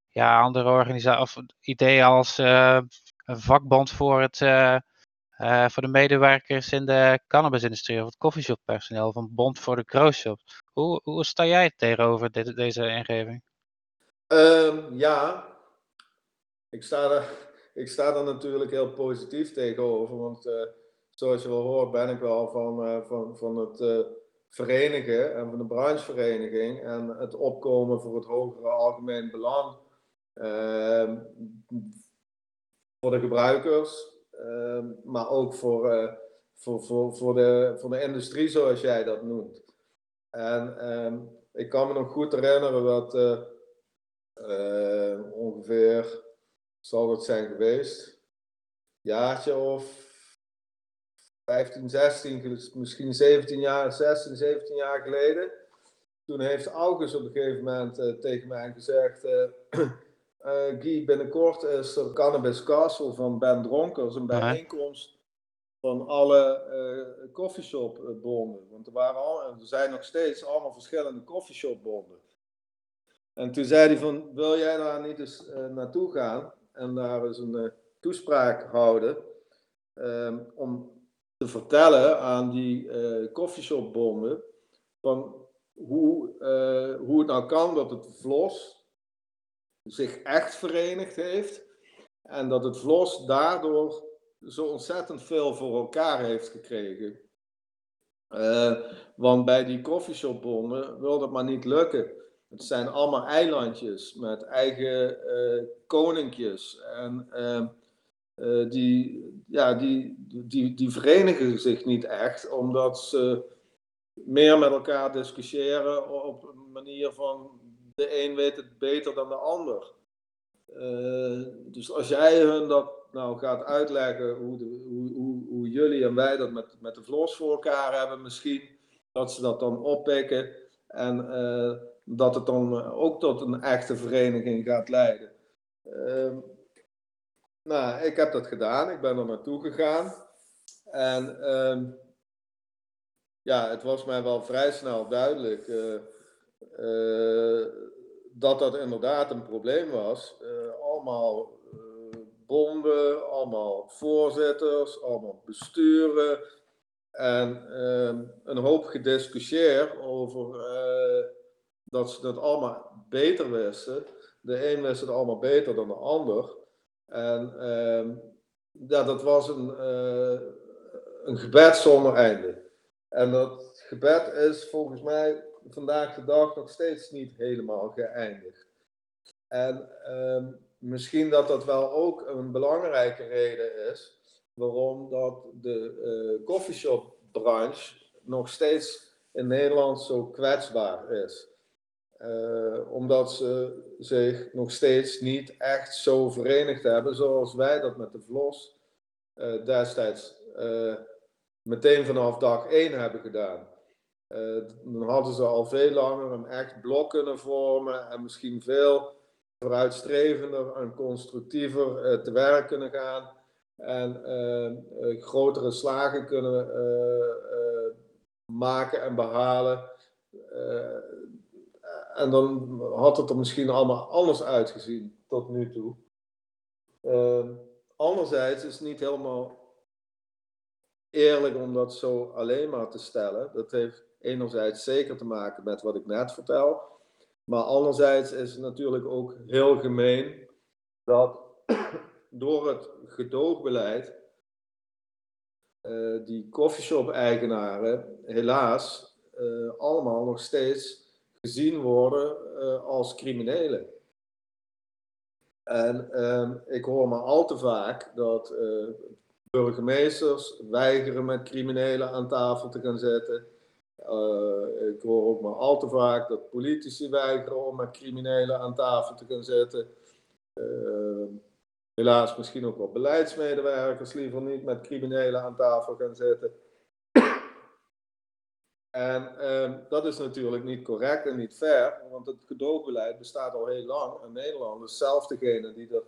ja, andere organisaties of ideeën als een vakbond voor, het, uh, uh, voor de medewerkers in de cannabisindustrie of het coffeeshoppersoneel of een bond voor de growshop. Hoe, hoe sta jij tegenover deze ingeving? Um, ja, ik sta er ik sta er natuurlijk heel positief tegenover. Want zoals je wel hoort, ben ik wel van, van, van het verenigen en van de branchevereniging en het opkomen voor het hogere algemeen belang. Ehm, voor de gebruikers, ehm, maar ook voor, uh, voor, voor, voor, de, voor de industrie, zoals jij dat noemt. En ehm, ik kan me nog goed herinneren dat uh, uh, ongeveer, zal het zijn geweest, jaartje of 15, 16, misschien 17 jaar, 16, 17 jaar geleden. Toen heeft August op een gegeven moment tegen mij gezegd: uh, Guy, binnenkort is er Cannabis Castle van Ben Dronkers, een bijeenkomst van alle uh, coffeeshopbonden. Want er, waren al, er zijn nog steeds allemaal verschillende coffeeshopbonden. En toen zei hij van, wil jij daar niet eens naartoe gaan en daar eens een toespraak houden um, om te vertellen aan die uh, coffeeshopbonden van hoe, hoe het nou kan dat het VLOS zich echt verenigd heeft en dat het VLOS daardoor zo ontzettend veel voor elkaar heeft gekregen. Uh, want bij die coffeeshopbonden wil dat maar niet lukken. Het zijn allemaal eilandjes met eigen koninkjes en uh, die, ja, die, die, die verenigen zich niet echt, omdat ze meer met elkaar discussiëren op een manier van de een weet het beter dan de ander. Uh, dus als jij hun dat nou gaat uitleggen, hoe, de, hoe, hoe, hoe, jullie en wij dat met, met de vlos voor elkaar hebben, misschien dat ze dat dan oppikken en uh, dat het dan ook tot een echte vereniging gaat leiden. Uh, nou, ik heb dat gedaan. Ik ben er naartoe gegaan. En uh, ja, het was mij wel vrij snel duidelijk uh, dat dat inderdaad een probleem was. Uh, allemaal bonden, allemaal voorzitters, allemaal besturen. En ehm, een hoop gediscussieerd over dat ze dat allemaal beter wisten. De een wist het allemaal beter dan de ander. En uh, ja, dat was een, een gebed zonder einde. En dat gebed is volgens mij vandaag de dag nog steeds niet helemaal geëindigd. En uh, misschien dat dat wel ook een belangrijke reden is waarom dat de uh, coffeeshop-branche nog steeds in Nederland zo kwetsbaar is. Uh, omdat ze zich nog steeds niet echt zo verenigd hebben zoals wij dat met de Vlos uh, destijds meteen vanaf dag 1 hebben gedaan. Dan hadden ze al veel langer een echt blok kunnen vormen en misschien veel vooruitstrevender en constructiever te werk kunnen gaan en grotere slagen kunnen maken en behalen en dan had het er misschien allemaal anders uitgezien tot nu toe. Anderzijds is het niet helemaal eerlijk om dat zo alleen maar te stellen. Dat heeft enerzijds zeker te maken met wat ik net vertel. Maar anderzijds is het natuurlijk ook heel gemeen dat door het gedoogbeleid uh, die coffeeshop-eigenaren helaas uh, allemaal nog steeds gezien worden uh, als criminelen. En uh, ik hoor maar al te vaak dat burgemeesters weigeren met criminelen aan tafel te gaan zitten. Eh, ik hoor ook maar al te vaak dat politici weigeren om met criminelen aan tafel te gaan zitten. helaas misschien ook wel beleidsmedewerkers liever niet met criminelen aan tafel gaan zitten. En uh, dat is natuurlijk niet correct en niet fair, want het gedoogbeleid bestaat al heel lang. En Nederland is zelf degene die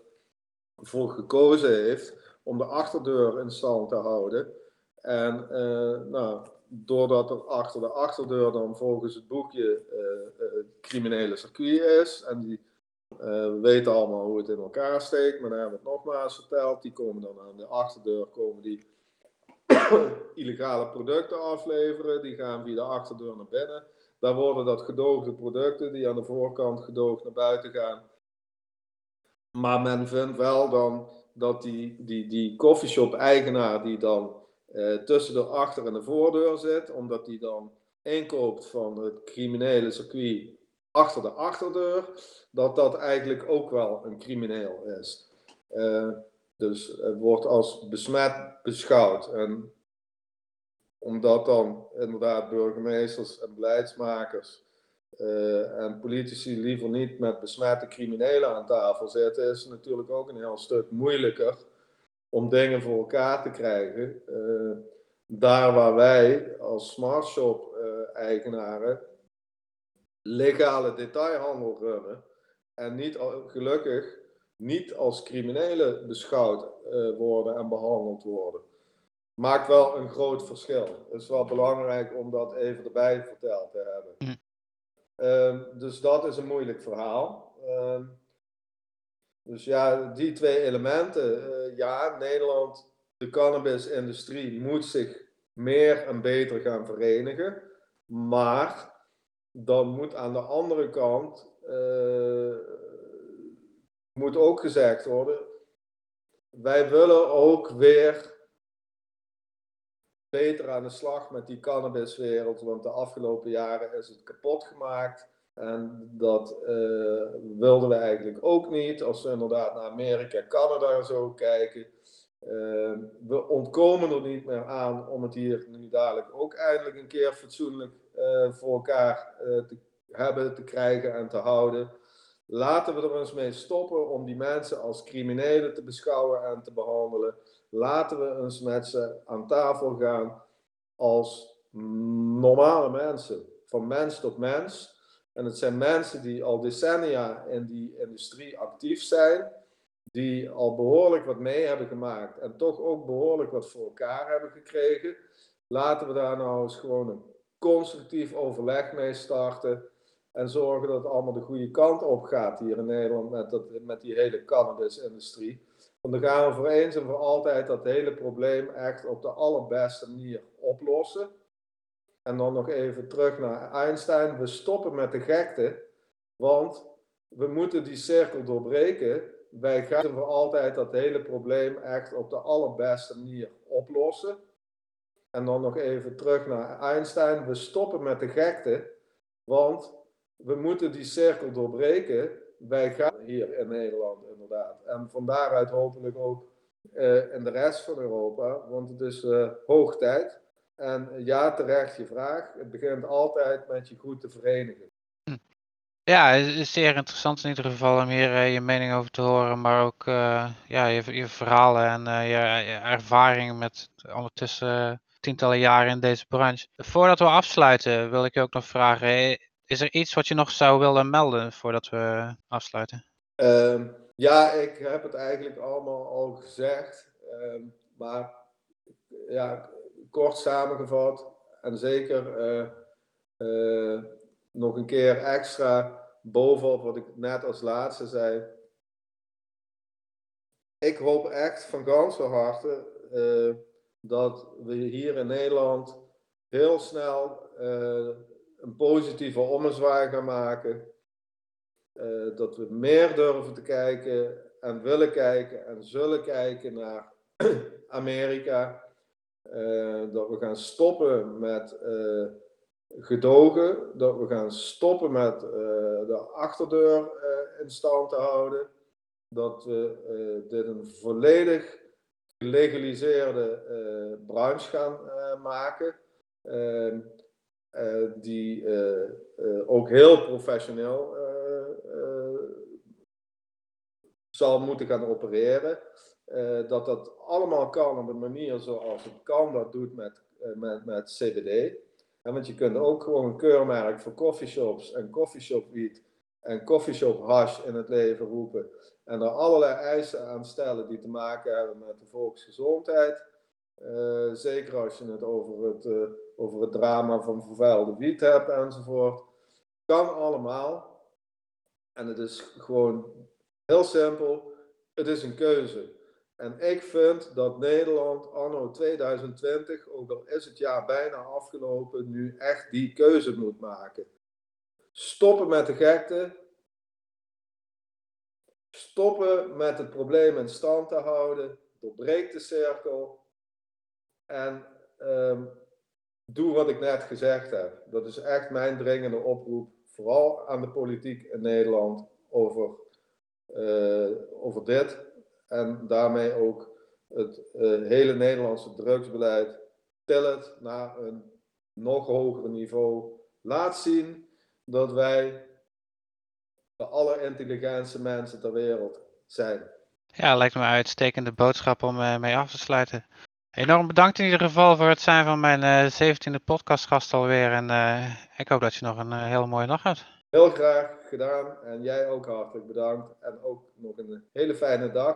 ervoor gekozen heeft om de achterdeur in stand te houden. En uh, nou, doordat er achter de achterdeur dan volgens het boekje uh, criminele circuit is, en die weten allemaal hoe het in elkaar steekt, maar dan hebben we het nogmaals verteld, die komen dan aan de achterdeur, komen die illegale producten afleveren. Die gaan via de achterdeur naar binnen. Daar worden dat gedoogde producten die aan de voorkant gedoogd naar buiten gaan. Maar men vindt wel dan dat die, die, die coffeeshop-eigenaar die dan eh, tussen de achter- en de voordeur zit, omdat die dan inkoopt van het criminele circuit achter de achterdeur, dat dat eigenlijk ook wel een crimineel is. Uh, dus het wordt als besmet beschouwd. En omdat dan inderdaad burgemeesters en beleidsmakers uh, en politici liever niet met besmette criminelen aan tafel zitten, is het natuurlijk ook een heel stuk moeilijker om dingen voor elkaar te krijgen. Uh, daar waar wij als smartshop-eigenaren legale detailhandel runnen en niet gelukkig niet als criminelen beschouwd uh, worden en behandeld worden. Maakt wel een groot verschil. Het is wel belangrijk om dat even erbij verteld te hebben. Mm. Uh, dus dat is een moeilijk verhaal. Uh, dus ja, die twee elementen. Uh, ja, Nederland, de cannabisindustrie moet zich meer en beter gaan verenigen. Maar dan moet aan de andere kant uh, moet ook gezegd worden, wij willen ook weer beter aan de slag met die cannabiswereld, want de afgelopen jaren is het kapot gemaakt. En dat uh, wilden we eigenlijk ook niet. Als we inderdaad naar Amerika, Canada en zo kijken. Uh, we ontkomen er niet meer aan om het hier nu dadelijk ook eindelijk een keer fatsoenlijk uh, voor elkaar te hebben, te krijgen en te houden. Laten we er eens mee stoppen om die mensen als criminelen te beschouwen en te behandelen. Laten we eens met ze aan tafel gaan als normale mensen, van mens tot mens. En het zijn mensen die al decennia in die industrie actief zijn, die al behoorlijk wat mee hebben gemaakt en toch ook behoorlijk wat voor elkaar hebben gekregen. Laten we daar nou eens gewoon een constructief overleg mee starten. En zorgen dat het allemaal de goede kant op gaat hier in Nederland met, dat, met die hele cannabisindustrie. Want dan gaan we voor eens en voor altijd dat hele probleem echt op de allerbeste manier oplossen. En dan nog even terug naar Einstein. We stoppen met de gekte, want we moeten die cirkel doorbreken. Wij gaan voor altijd dat hele probleem echt op de allerbeste manier oplossen. En dan nog even terug naar Einstein. We stoppen met de gekte, want we moeten die cirkel doorbreken. Wij gaan hier in Nederland inderdaad. En van daaruit hopelijk ook uh, in de rest van Europa, want het is uh, hoog tijd. En ja, terecht je vraag. Het begint altijd met je goed te verenigen. Ja, het is zeer interessant in ieder geval om hier uh, je mening over te horen, maar ook ja, je, je, verhalen en je, je ervaringen met ondertussen tientallen jaren in deze branche. Voordat we afsluiten, wil ik je ook nog vragen: is er iets wat je nog zou willen melden voordat we afsluiten? Um, ja, ik heb het eigenlijk allemaal al gezegd. Um, maar ja, kort samengevat en zeker uh, uh, nog een keer extra bovenop wat ik net als laatste zei. Ik hoop echt van ganse harte uh, dat we hier in Nederland heel snel een positieve ommezwaai gaan maken. Dat we meer durven te kijken en willen kijken en zullen kijken naar Amerika. Uh, dat we gaan stoppen met uh, gedogen. Dat we gaan stoppen met de achterdeur in stand te houden. Dat we dit een volledig gelegaliseerde branche gaan maken. Ehm, die ook heel professioneel zal moeten gaan opereren. Dat dat allemaal kan op een manier zoals het kan dat doet met, met, met CBD. Want je kunt ook gewoon een keurmerk voor coffeeshops en coffeeshop wiet en coffeeshop hash in het leven roepen. En er allerlei eisen aan stellen die te maken hebben met de volksgezondheid. Uh, zeker als je het over het, over het drama van vervuilde wiet hebt enzovoort. Kan allemaal. En het is gewoon heel simpel. Het is een keuze. En ik vind dat Nederland anno 2020, ook al is het jaar bijna afgelopen, nu echt die keuze moet maken. Stoppen met de gekte. stoppen met het probleem in stand te houden, doorbreek de cirkel en ehm, doe wat ik net gezegd heb. Dat is echt mijn dringende oproep, vooral aan de politiek in Nederland, over, eh, over dit. En daarmee ook het eh, hele Nederlandse drugsbeleid. Til het naar een nog hoger niveau. Laat zien dat wij de allerintelligentste mensen ter wereld zijn. Ja, lijkt me een uitstekende boodschap om eh, mee af te sluiten. Enorm bedankt in ieder geval voor het zijn van mijn eh, zeventiende podcastgast alweer. En eh, ik hoop dat je nog een eh, hele mooie dag hebt. Heel graag gedaan en jij ook hartelijk bedankt. En ook nog een hele fijne dag.